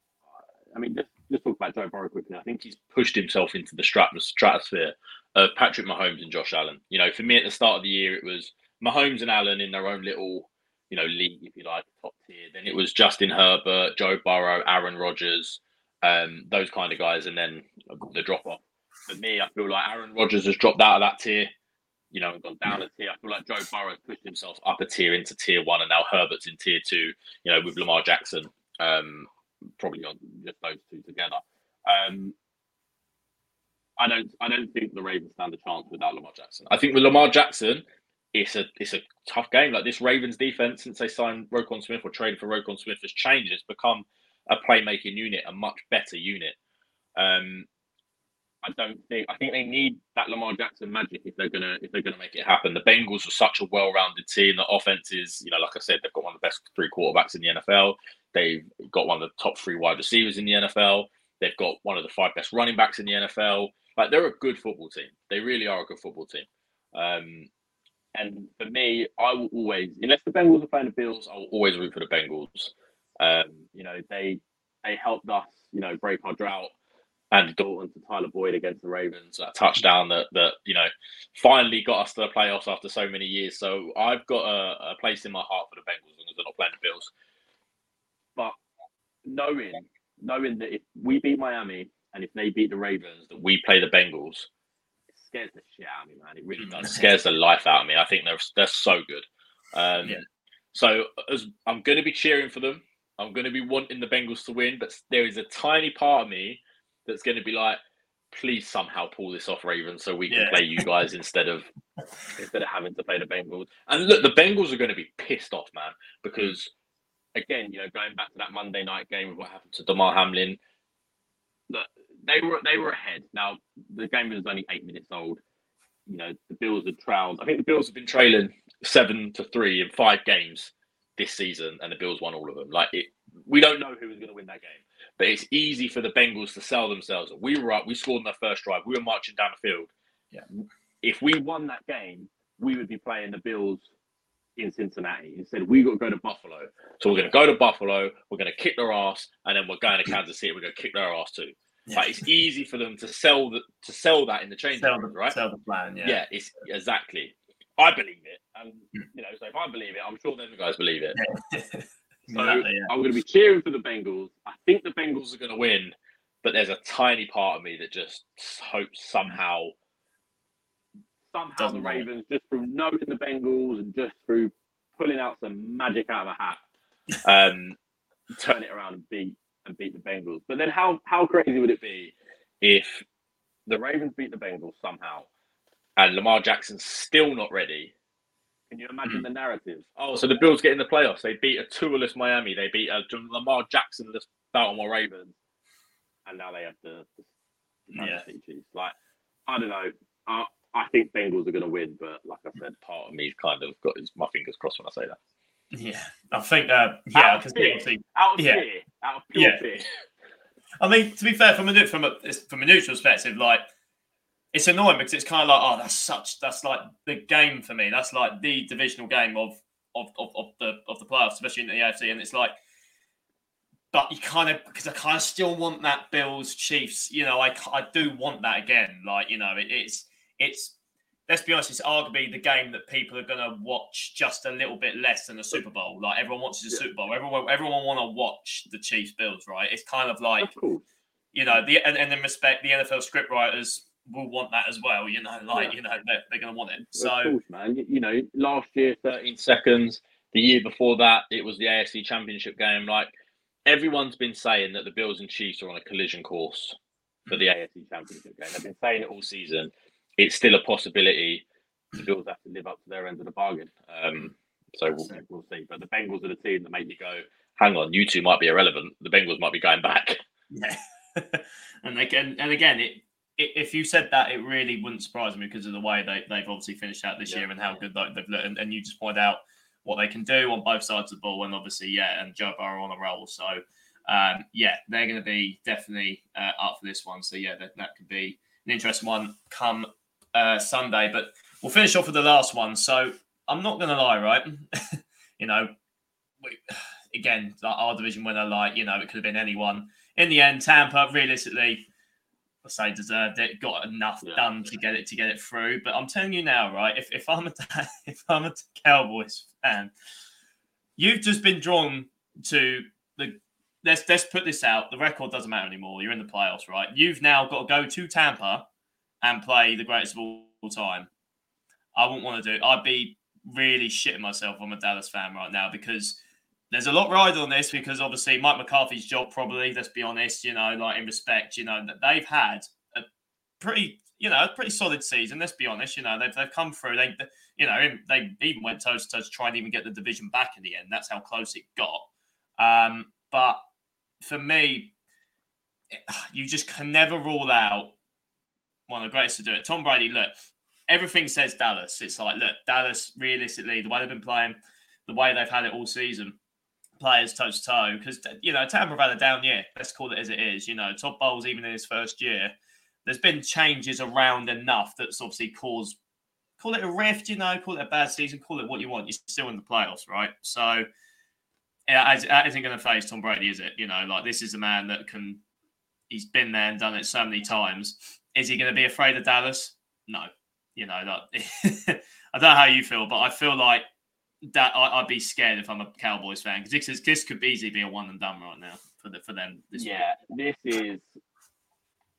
I mean, just, just talk about Joe Burrow quickly. I think he's pushed himself into the stratosphere of Patrick Mahomes and Josh Allen. You know, for me at the start of the year, it was Mahomes and Allen in their own little, you know, league, if you like, top tier. Then it was Justin Herbert, Joe Burrow, Aaron Rodgers, um, those kind of guys, and then the drop off. For me, I feel like Aaron Rodgers has dropped out of that tier you know, and gone down a tier. I feel like Joe Burrow pushed himself up a tier into tier one, and now Herbert's in tier two. You know, with Lamar Jackson, um, probably on just those two together. Um, I don't, I don't think the Ravens stand a chance without Lamar Jackson. I think with Lamar Jackson, it's a, it's a tough game. Like this Ravens defense, since they signed Roquan Smith or traded for Roquan Smith, has changed. It's become a playmaking unit, a much better unit. Um, I don't think I think they need that Lamar Jackson magic if they're gonna if they're gonna make it happen. The Bengals are such a well-rounded team. The offense is, you know, like I said, they've got one of the best three quarterbacks in the NFL. They've got one of the top three wide receivers in the NFL. They've got one of the five best running backs in the NFL. Like they're a good football team. They really are a good football team. Um, and for me, I will always, unless the Bengals are playing the Bills, I will always root for the Bengals. Um, you know, they they helped us, you know, break our drought Andy Dalton to Tyler Boyd against the Ravens, that touchdown that that you know finally got us to the playoffs after so many years. So I've got a, a place in my heart for the Bengals as long as they're not playing the Bills. But knowing knowing that if we beat Miami and if they beat the Ravens, that we play the Bengals, scares the shit out of me, man. It really does. It scares the life out of me. I think they're they're so good. Um, yeah. So as I'm going to be cheering for them, I'm going to be wanting the Bengals to win, but there is a tiny part of me that's going to be like, please somehow pull this off, Ravens, so we can yeah. play you guys instead of instead of having to play the Bengals. And look, the Bengals are going to be pissed off, man, because again, you know, going back to that Monday night game of what happened to Damar Hamlin, look, they were they were ahead. Now the game was only eight minutes old. you know the Bills had trailed. I think the Bills have been trailing seven to three in five games this season, and the Bills won all of them. Like it, we don't know who was going to win that game, but it's easy for the Bengals to sell themselves. We were up, we scored in the first drive, we were marching down the field. Yeah, if we won that game, we would be playing the Bills in Cincinnati. Instead, we got to go to Buffalo. So we're going to go to Buffalo. We're going to kick their ass, and then we're going to Kansas City. We're going to kick their ass too. Yeah. Like it's easy for them to sell the, to sell that in the change sell room, right? Sell the plan, yeah. Yeah, it's exactly. I believe it, and you know, so if I believe it, I'm sure the other guys believe it. so exactly, yeah. I'm going to be cheering for the Bengals. I think the Bengals are going to win, but there's a tiny part of me that just hopes somehow somehow Doesn't the Ravens, just from knowing the Bengals and just through pulling out some magic out of a hat, um, turn it around and beat and beat the Bengals. But then how how crazy would it be if the Ravens beat the Bengals somehow and Lamar Jackson's still not ready? Can you imagine the narrative? Oh, so the Bills get in the playoffs. They beat a Tualess Miami. They beat a Lamar Jacksonless Baltimore Ravens, and now they have the, the yeah. Chiefs. Like I don't know. Uh, I think Bengals are going to win, but like I said, part of me's kind of got his, my fingers crossed when I say that. Yeah, I think. Uh, yeah, because people think. out of yeah. fear, out of pure yeah. fear. I mean, to be fair, from a from a from a neutral perspective, like it's annoying because it's kind of like, oh, that's such that's like the game for me. That's like the divisional game of of, of, of the of the playoffs, especially in the AFC, and it's like but you kind of because I kind of still want that Bills Chiefs. You know, I, I do want that again. Like you know, it, it's it's let's be honest, it's arguably the game that people are going to watch just a little bit less than the Super Bowl. Like everyone watches the yeah. Super Bowl. Everyone everyone want to watch the Chiefs Bills, right? It's kind of like you know the and, and in respect the NFL script writers will want that as well. You know, like yeah. you know they're, they're going to want it. So course, man, you know, last year thirteen seconds. The year before that, it was the AFC Championship game. Like everyone's been saying that the Bills and Chiefs are on a collision course for the AFC Championship game. They've been saying it all season it's still a possibility. The Bills have to live up to their end of the bargain. Um, so we'll, we'll see. But the Bengals are the team that make me go, hang on, you two might be irrelevant. The Bengals might be going back. Yeah. and again, and again, it, it, if you said that, it really wouldn't surprise me because of the way they, they've obviously finished out this yeah. year and how good they've looked. And, and, you just point out what they can do on both sides of the ball. And obviously, yeah, and Joe Burrow on a roll. So, um, yeah, they're going to be definitely uh, up for this one. So, yeah, that, that could be an interesting one come uh, Sunday. But we'll finish off with the last one. So I'm not going to lie, right? you know, we, again, our division winner, like, you know, it could have been anyone. In the end, Tampa, realistically, I say deserved it, got enough yeah. done to get it to get it through. But I'm telling you now, right? If, if I'm a if I'm a Cowboys fan, you've just been drawn to the let's let's put this out. The record doesn't matter anymore. You're in the playoffs, right? You've now got to go to Tampa and play the greatest of all time. I wouldn't want to do. It. I'd be really shitting myself. I'm a Dallas fan right now because there's a lot riding on this because obviously Mike McCarthy's job probably. Let's be honest, you know, like in respect, you know, that they've had a pretty, you know, a pretty solid season. Let's be honest, you know, they've they've come through. They, you know, they even went toe to toe to try and even get the division back in the end. That's how close it got. Um, but for me, you just can never rule out one of the greatest to do it. Tom Brady, look, everything says Dallas. It's like, look, Dallas, realistically, the way they've been playing, the way they've had it all season, players toe to toe, because, you know, Tampa had a down year. Let's call it as it is. You know, Todd Bowles, even in his first year, there's been changes around enough that's obviously caused, call it a rift, you know, call it a bad season, call it what you want. You're still in the playoffs, right? So, yeah, that isn't going to face Tom Brady, is it? You know, like this is a man that can, he's been there and done it so many times is he going to be afraid of Dallas? No. You know, that, I don't know how you feel, but I feel like that I, would be scared if I'm a Cowboys fan because this, this could easily be a one and done right now for the, for them. This yeah, week. this is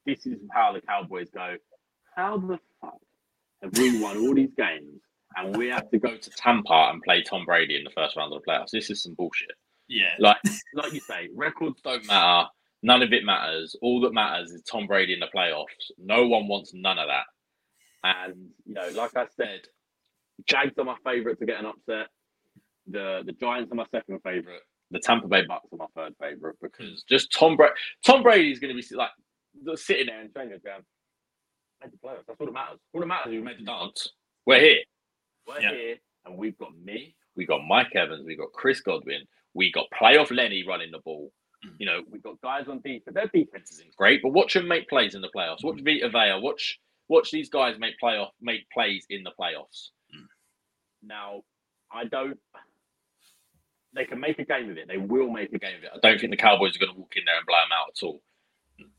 this is how the Cowboys go. How the fuck have we won all these games and we have to go to Tampa and play Tom Brady in the first round of the playoffs? This is some bullshit. Yeah, like like you say, records don't matter. None of it matters. All that matters is Tom Brady in the playoffs. No one wants none of that. And you know, like I said, Jags are my favourite to get an upset. The the Giants are my second favourite. The Tampa Bay Bucs are my third favourite because just Tom Brady. Tom Brady is going to be like sitting there and training going, made the playoffs. That's all that matters. All that matters is we made the dance. We're here. We're yeah. here, and we've got me. We got Mike Evans. We got Chris Godwin. We got playoff Lenny running the ball. Mm. You know, we've got guys on defense. Their defense isn't great, but watch them make plays in the playoffs. Watch Vita Vea. Watch watch these guys make playoff make plays in the playoffs. Mm. Now, I don't. They can make a game of it. They will make a game of it. I don't think the Cowboys are going to walk in there and blow them out at all.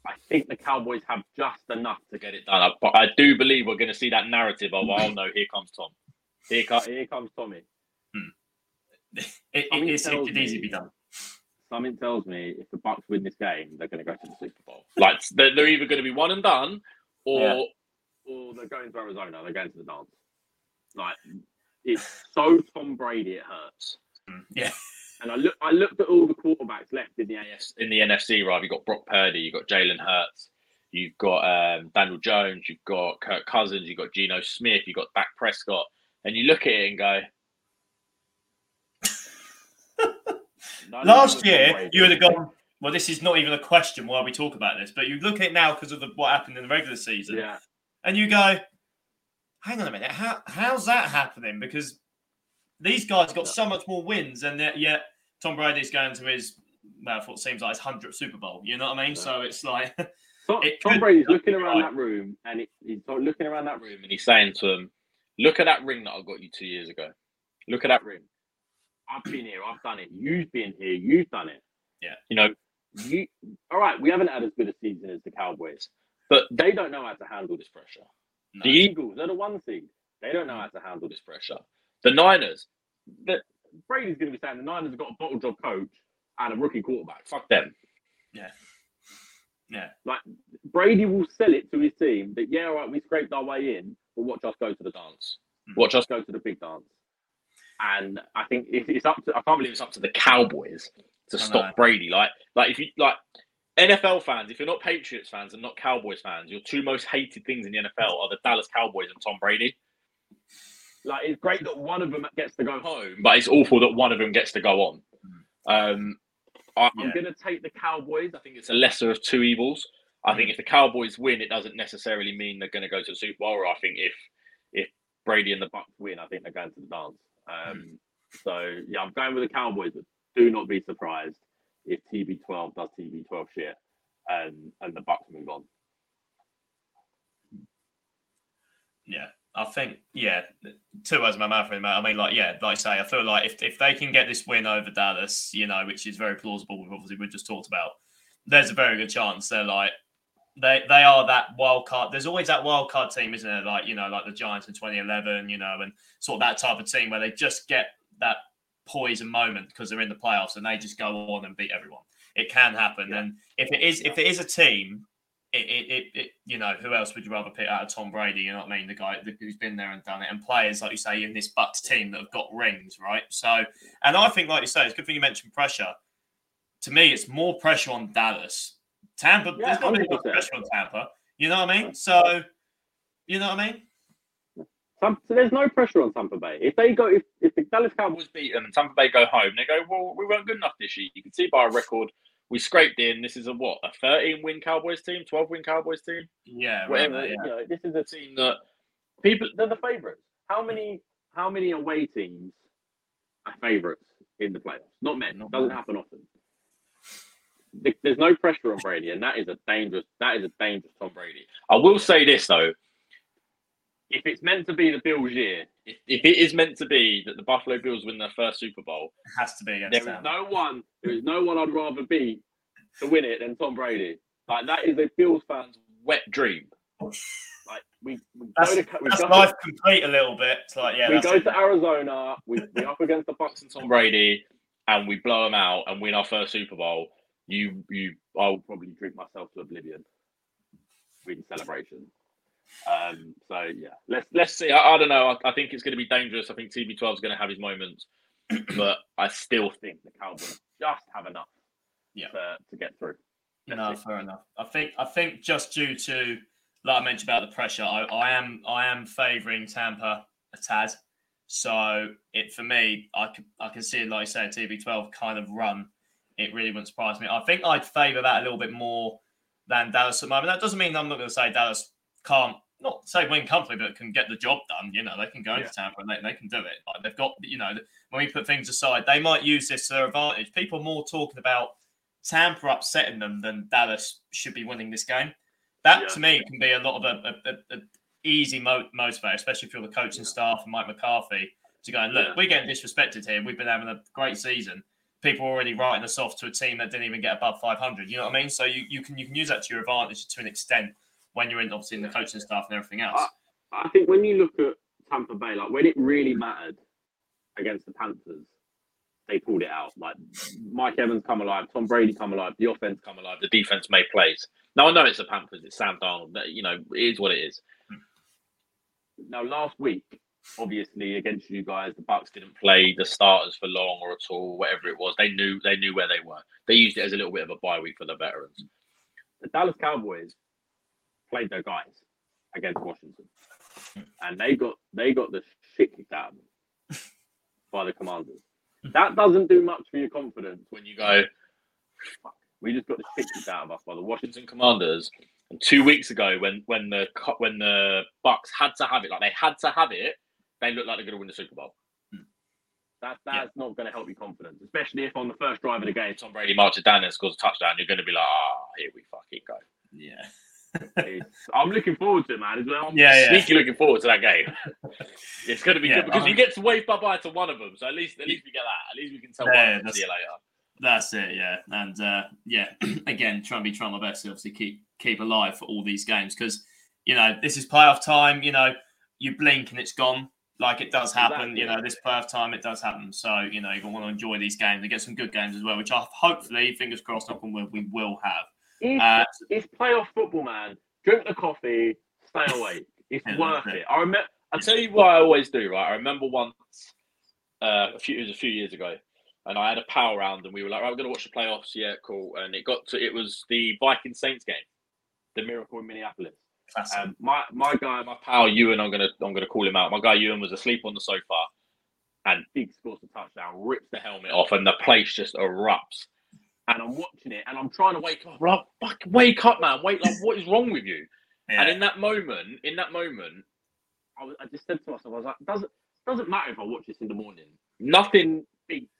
I think the Cowboys have just enough to get it done. But I do believe we're going to see that narrative of, oh no, here comes Tom. Here, here comes Tommy. Hmm. It, it, it's, it could easily be done. Something tells me if the Bucs win this game, they're going to go to the Super Bowl. Like they're, they're either going to be one and done, or yeah. or they're going to Arizona. They're going to the dance. Like it's so Tom Brady, it hurts. Hmm. Yeah. And I look, I looked at all the quarterbacks left in the AS, in the NFC. Right, you've got Brock Purdy, you've got Jalen Hurts, you've got um, Daniel Jones, you've got Kirk Cousins, you've got Geno Smith, you've got Dak Prescott, and you look at it and go. Last year, you would have gone. Well, this is not even a question why we talk about this, but you look at it now because of the, what happened in the regular season, yeah. and you go, "Hang on a minute, how how's that happening?" Because these guys got so much more wins, and yet Tom Brady's going to his well, what seems like his hundredth Super Bowl. You know what I mean? So it's like Tom, Tom Brady's looking around right. that room, and it, he's looking around that room, and he's saying to him, "Look at that ring that I got you two years ago. Look at that ring. I've been here. I've done it. You've been here. You've done it. Yeah. You know, you. All right. We haven't had as good a season as the Cowboys, but they don't know how to handle this pressure. No. The Eagles, they're the one seed. They don't know how to handle this pressure. The Niners, the, Brady's going to be saying the Niners have got a bottle job coach and a rookie quarterback. Fuck them. Yeah. Yeah. Like Brady will sell it to his team that yeah, all right, we scraped our way in, but watch us go to the dance. Mm-hmm. Watch us go to the big dance. And I think it's up to I can't believe it's up to the Cowboys to stop Brady. Like like if you like NFL fans, if you're not Patriots fans and not Cowboys fans, your two most hated things in the NFL are the Dallas Cowboys and Tom Brady. Like it's great that one of them gets to go home, but it's awful that one of them gets to go on. Um, I, am going to take the Cowboys. I think it's a lesser of two evils. I think if the Cowboys win, it doesn't necessarily mean they're going to go to the Super Bowl. Or I think if if Brady and the Bucs win, I think they're going to the dance. Um, mm. So yeah, I'm going with the Cowboys, but do not be surprised if TB12 does TB12 shit and and the Bucs move on. Yeah, I think, yeah, two words of my mouth, mate. I mean, like, yeah, like I say, I feel like if, if they can get this win over Dallas, you know, which is very plausible, obviously we just talked about, there's a very good chance they're like, they they are that wild card. There's always that wild card team, isn't there? Like, you know, like the Giants in 2011, you know, and sort of that type of team where they just get that poison moment because they're in the playoffs and they just go on and beat everyone. It can happen. Yeah. And if it is, if it is a team it, it, it, you know, who else would you rather pick out of Tom Brady? You know what I mean? The guy who's been there and done it, and players like you say in this Bucs team that have got rings, right? So, and I think, like you say, it's good thing you mentioned pressure. To me, it's more pressure on Dallas. Tampa, yeah, there's not much pressure on Tampa. You know what I mean? So, you know what I mean? so there's no pressure on Tampa Bay. If they go, if, if the Dallas Cowboys beat them and Tampa Bay go home, they go, well, we weren't good enough this year. You can see by our record we scraped in. This is a what a 13 win Cowboys team, 12 win Cowboys team. Yeah, whatever. Right, yeah. You know, this is a team that people they're the favourites. How many how many away teams are favourites in the playoffs? Not many. Not Doesn't happen often. There's no pressure on Brady, and that is a dangerous. That is a dangerous Tom Brady. I will say this though: if it's meant to be the Bills' year, if, if it is meant to be that the Buffalo Bills win their first Super Bowl, it has to be against there is no one. There is no one I'd rather be to win it than Tom Brady. Like that is a Bills fan's wet dream. Like we, we that's, go to, we that's go life to, complete a little bit. It's like yeah, we go it. to Arizona. We we up against the Bucs and Tom Brady, and we blow them out and win our first Super Bowl. You you, I'll probably drink myself to oblivion. Win celebration. Um, so yeah, let's let's see. I, I don't know. I, I, think it's going to be dangerous. I think TB12 is going to have his moments, but I still think the Cowboys just have enough. Yeah. To, to get through. Let's no, see. fair enough. I think I think just due to like I mentioned about the pressure, I, I am I am favouring Tampa a tad. So it for me, I can I can see it like I said, TB12 kind of run. It really wouldn't surprise me. I think I'd favour that a little bit more than Dallas at the moment. That doesn't mean I'm not going to say Dallas can't not say win comfortably, but can get the job done. You know, they can go into Tampa and they, they can do it. Like they've got, you know, when we put things aside, they might use this to their advantage. People are more talking about Tampa upsetting them than Dallas should be winning this game. That yeah. to me can be a lot of a, a, a, easy mo- motivator, especially if you're the coaching yeah. staff and Mike McCarthy to go and look, yeah. we're getting disrespected here. We've been having a great season. People already writing us off to a team that didn't even get above 500. You know what I mean? So you, you can you can use that to your advantage to an extent when you're in obviously in the coaching staff and everything else. I, I think when you look at Tampa Bay, like when it really mattered against the Panthers, they pulled it out. Like Mike Evans come alive, Tom Brady come alive, the offense come alive, the defense made plays. Now I know it's the Panthers, it's Sam Darnold, but you know it is what it is. Hmm. Now last week, obviously against you guys, the Bucs didn't play the starters for long or at all, whatever it was. They knew they knew where they were. They used it as a little bit of a bye week for the veterans. The Dallas Cowboys played their guys against Washington, and they got they got the shit kicked out of them by the Commanders. That doesn't do much for your confidence when you go, we just got the shit kicked out of us by the Washington Commanders. And two weeks ago, when when the when the Bucs had to have it, like they had to have it, they look like they're going to win the Super Bowl. Hmm. That, that's yeah. not going to help your confidence, especially if on the first drive of the game, Tom Brady marches down and scores a touchdown. You're going to be like, ah, oh, here we fucking go. Yeah. I'm looking forward to it, man. I'm yeah, yeah. sneaky looking forward to that game. it's going to be yeah, good because um, you get to wave bye bye to one of them. So at least at least we get that. At least we can tell yeah, one see you later. That's it, yeah. And uh, yeah, again, trying to be trying my best to obviously keep keep alive for all these games because you know this is playoff time. You know, you blink and it's gone. Like it does happen, exactly. you know. This playoff time, it does happen. So you know, you're gonna want to enjoy these games and get some good games as well, which I hopefully, fingers crossed, knock on wood, we will have. It's, uh, it's playoff football, man. Drink the coffee, stay awake. It's yeah, worth it. I remember. I'll tell you what I always do. Right, I remember once uh, a few it was a few years ago, and I had a power round, and we were like, right, we're going to watch the playoffs. Yeah, cool. And it got to it was the Viking Saints game, the Miracle in Minneapolis. Um, my my guy, my pal Ewan, I'm gonna I'm gonna call him out. My guy Ewan was asleep on the sofa, and Diggs scores a touchdown, rips the helmet off, and the place just erupts and I'm watching it and I'm trying to wake up. Like, fuck, wake up, man. Wait, like, what is wrong with you? Yeah. And in that moment, in that moment, I, was, I just said to myself, I was like, doesn't doesn't matter if I watch this in the morning. Nothing beats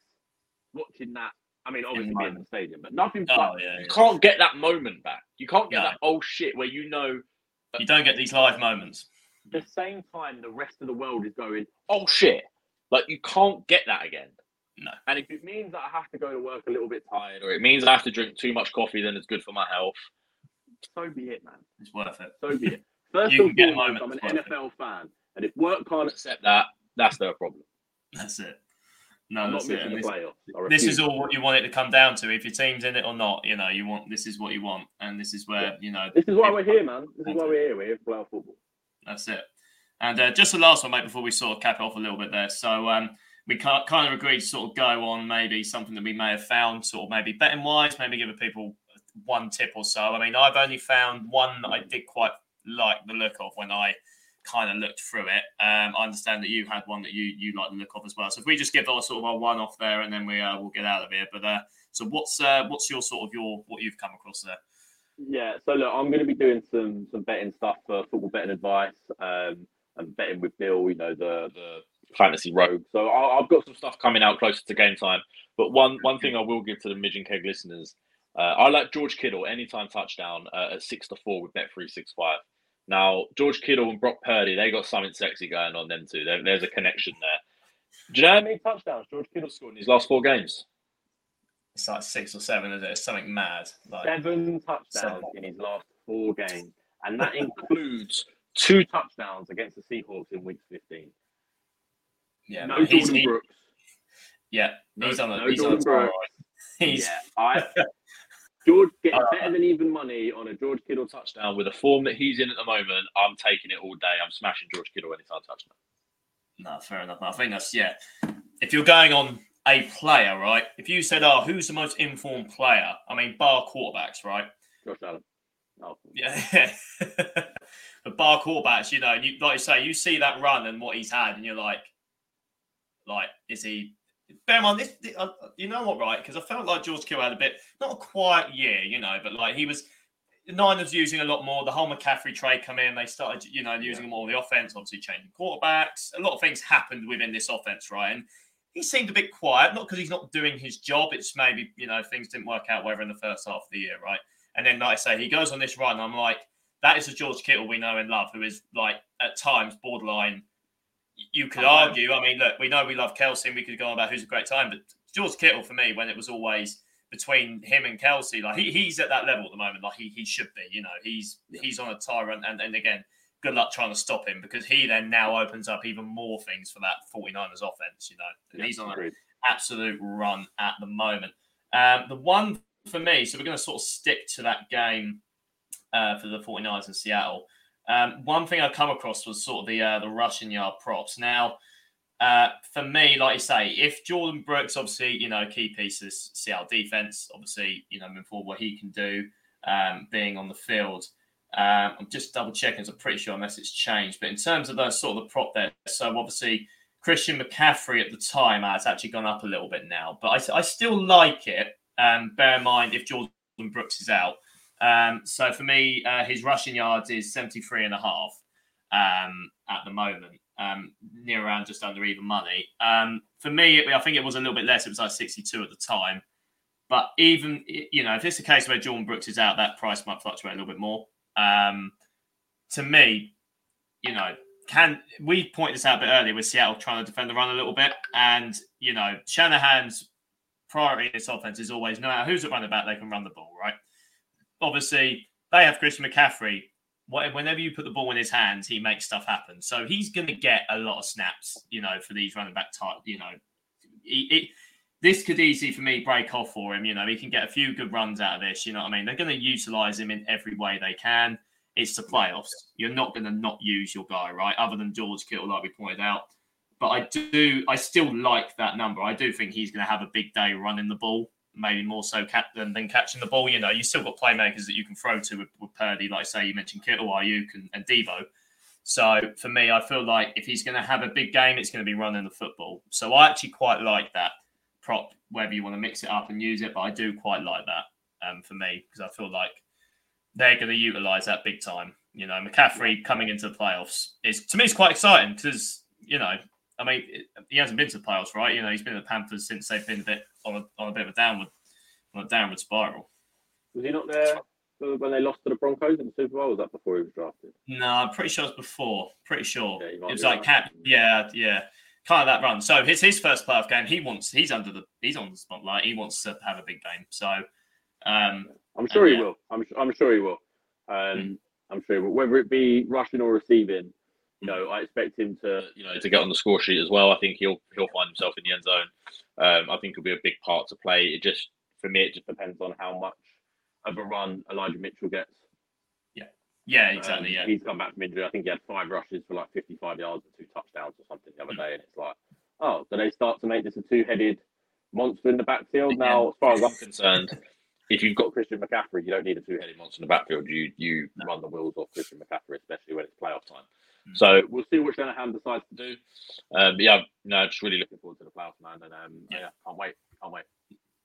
watching that. I mean, obviously being in the stadium, but nothing. Oh, yeah, you can't get that moment back. You can't get no. that old shit where you know. You don't get these live moments. At The same time, the rest of the world is going, "Oh shit!" Like you can't get that again. No. And if it means that I have to go to work a little bit tired, or it means I have to drink too much coffee, then it's good for my health. So be it, man. It's worth it. So be it. First you and foremost, I'm an NFL it. fan, and if work can't accept that, that's their problem. That's it. No, that's it. This, this, is all what you want it to come down to. If your team's in it or not, you know, you want this is what you want, and this is where yeah. you know. This is why we're here, man. This is why we're here. We're here for playoff football. That's it. And uh, just the last one, mate, before we sort of cap it off a little bit there. So, um, we kind of agreed to sort of go on maybe something that we may have found, sort of maybe betting wise, maybe give people one tip or so. I mean, I've only found one that I did quite like the look of when I kind of looked through it. Um, I understand that you had one that you you like the look of as well. So if we just give our sort of our one off there, and then we uh, we'll get out of here. But uh, so what's uh, what's your sort of your what you've come across there? Yeah, so look, I'm going to be doing some some betting stuff for football betting advice um, and betting with Bill. You know the the fantasy rogue. So I, have got some stuff coming out closer to game time. But one one thing I will give to the Midge and Keg listeners, uh, I like George Kittle anytime touchdown uh, at six to four with Bet three six five. Now George Kittle and Brock Purdy, they got something sexy going on them too. There, there's a connection there. Do you know how many touchdowns George Kittle scored in his last four games? It's like six or seven, is it? It's something mad. Like seven touchdowns seven. in his last four games, and that includes two touchdowns against the Seahawks in Week 15. Yeah, no Jordyn he, Brooks. Yeah, he's on the no he's Jordyn on Brooks. He's yeah, I George getting uh, better than even money on a George Kittle touchdown with the form that he's in at the moment. I'm taking it all day. I'm smashing George Kittle anytime touchdown. No, fair enough. I think that's yeah. If you're going on a player, right? If you said, "Oh, who's the most informed player?" I mean, bar quarterbacks, right? Josh Allen. Oh. Yeah. but bar quarterbacks, you know, you like you say, you see that run and what he's had, and you're like, like, is he? Bear in mind, this, uh, you know what, right? Because I felt like George Kittle had a bit, not a quiet year, you know, but like he was, Niners using a lot more. The whole McCaffrey trade come in. They started, you know, using yeah. more of the offense. Obviously, changing quarterbacks. A lot of things happened within this offense, right? And he seemed a bit quiet, not because he's not doing his job. It's maybe you know things didn't work out whatever in the first half of the year, right? And then, like I say, he goes on this run. I'm like, that is a George Kittle we know and love, who is like at times borderline. You could argue. I mean, look, we know we love Kelce, and we could go on about who's a great time, but George Kittle for me, when it was always between him and Kelce, Like he, he's at that level at the moment. Like he, he should be. You know, he's he's on a tyrant, and and again, good luck trying to stop him because he then now opens up even more things for that 49ers offense. You know, yeah, he's on an absolute run at the moment. Um, the one for me, so we're going to sort of stick to that game uh, for the 49ers in Seattle. Um, one thing I come across was sort of the uh, the rushing yard props. Now, uh, for me, like you say, if Jordyn Brooks, obviously, you know, key pieces, Seattle defense, obviously, you know, moving forward, what he can do, um, being on the field. Um, I'm just double checking, I'm pretty sure unless it's changed. But in terms of those sort of the prop there, so obviously Christian McCaffrey at the time has actually gone up a little bit now, but I, I still like it. Um, bear in mind if Jordyn Brooks is out. Um, so for me, uh, his rushing yards is 73 and a half um, at the moment um, near around just under even money. Um, for me, I think it was a little bit less. It was like 62 at the time. But even, you know, if it's a case where Jordyn Brooks is out, that price might fluctuate a little bit more. Um, to me, you know, can we point this out a bit earlier with Seattle trying to defend the run a little bit? And, you know, Shanahan's priority in this offense is always no matter who's at running back, they can run the ball, right? Obviously, they have Christian McCaffrey whenever you put the ball in his hands, he makes stuff happen. So he's going to get a lot of snaps, you know, for these running back type. You know, he, this could easily for me break off for him. You know, he can get a few good runs out of this. You know what I mean? They're going to utilize him in every way they can. It's the playoffs. You're not going to not use your guy, right? Other than George Kittle, like we pointed out. But I do, I still like that number. I do think he's going to have a big day running the ball maybe more so than, than catching the ball. You know, you still got playmakers that you can throw to with, with Purdy, like say you mentioned Kittle, Aiyuk, and, and Deebo. So for me, I feel like if he's going to have a big game, it's going to be running the football. So I actually quite like that prop, whether you want to mix it up and use it, but I do quite like that um, for me because I feel like they're going to utilize that big time. You know, McCaffrey coming into the playoffs is to me it's quite exciting because you know I mean, he hasn't been to the playoffs, right? You know, he's been at the Panthers since they've been a bit on a, on a bit of a downward, on a downward spiral. Was he not there when they lost to the Broncos in the Super Bowl? Was that before he was drafted? No, I'm pretty sure it was before. Pretty sure yeah, it was like cap. Yeah, yeah, kind of that run. So it's his first playoff game. He wants. He's under the. He's on the spotlight. He wants to have a big game. So, um, I'm sure he will. I'm. I'm sure he will. Um, mm. I'm sure. But whether it be rushing or receiving, you know, I expect him to, you know, to get on the score sheet as well. I think he'll he'll find himself in the end zone. Um, I think he'll be a big part to play. It just, for me, it just depends on how much of a run Elijah Mitchell gets. Yeah, yeah, exactly. Um, yeah, he's come back from injury. I think he had five rushes for like 55 yards and two touchdowns or something the other day, and it's like, oh, do they start to make this a two-headed monster in the backfield now? As far as I'm concerned. if you've got Christian McCaffrey, you don't need a two-headed monster in the backfield. You you no. run the wheels off Christian McCaffrey, especially when it's playoff time. Mm. So we'll see what Shanahan decides to do. Um, but yeah, no, just really looking forward to the playoffs, man. And um, yeah. yeah, can't wait, can't wait.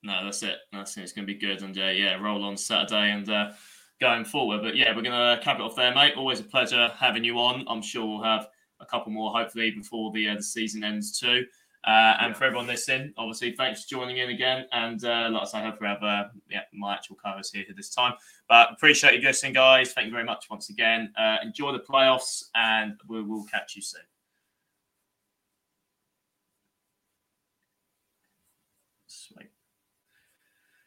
No, that's it. That's it. It's going to be good. And uh, yeah, roll on Saturday and uh, going forward. But yeah, we're going to cap it off there, mate. Always a pleasure having you on. I'm sure we'll have a couple more hopefully before the, uh, the season ends too. Uh, and yeah. for everyone listening, obviously, thanks for joining in again. And uh, like I say, I hope we have uh, yeah, my actual covers here this time. But appreciate you listening, guys. Thank you very much once again. Uh, enjoy the playoffs, and we will catch you soon.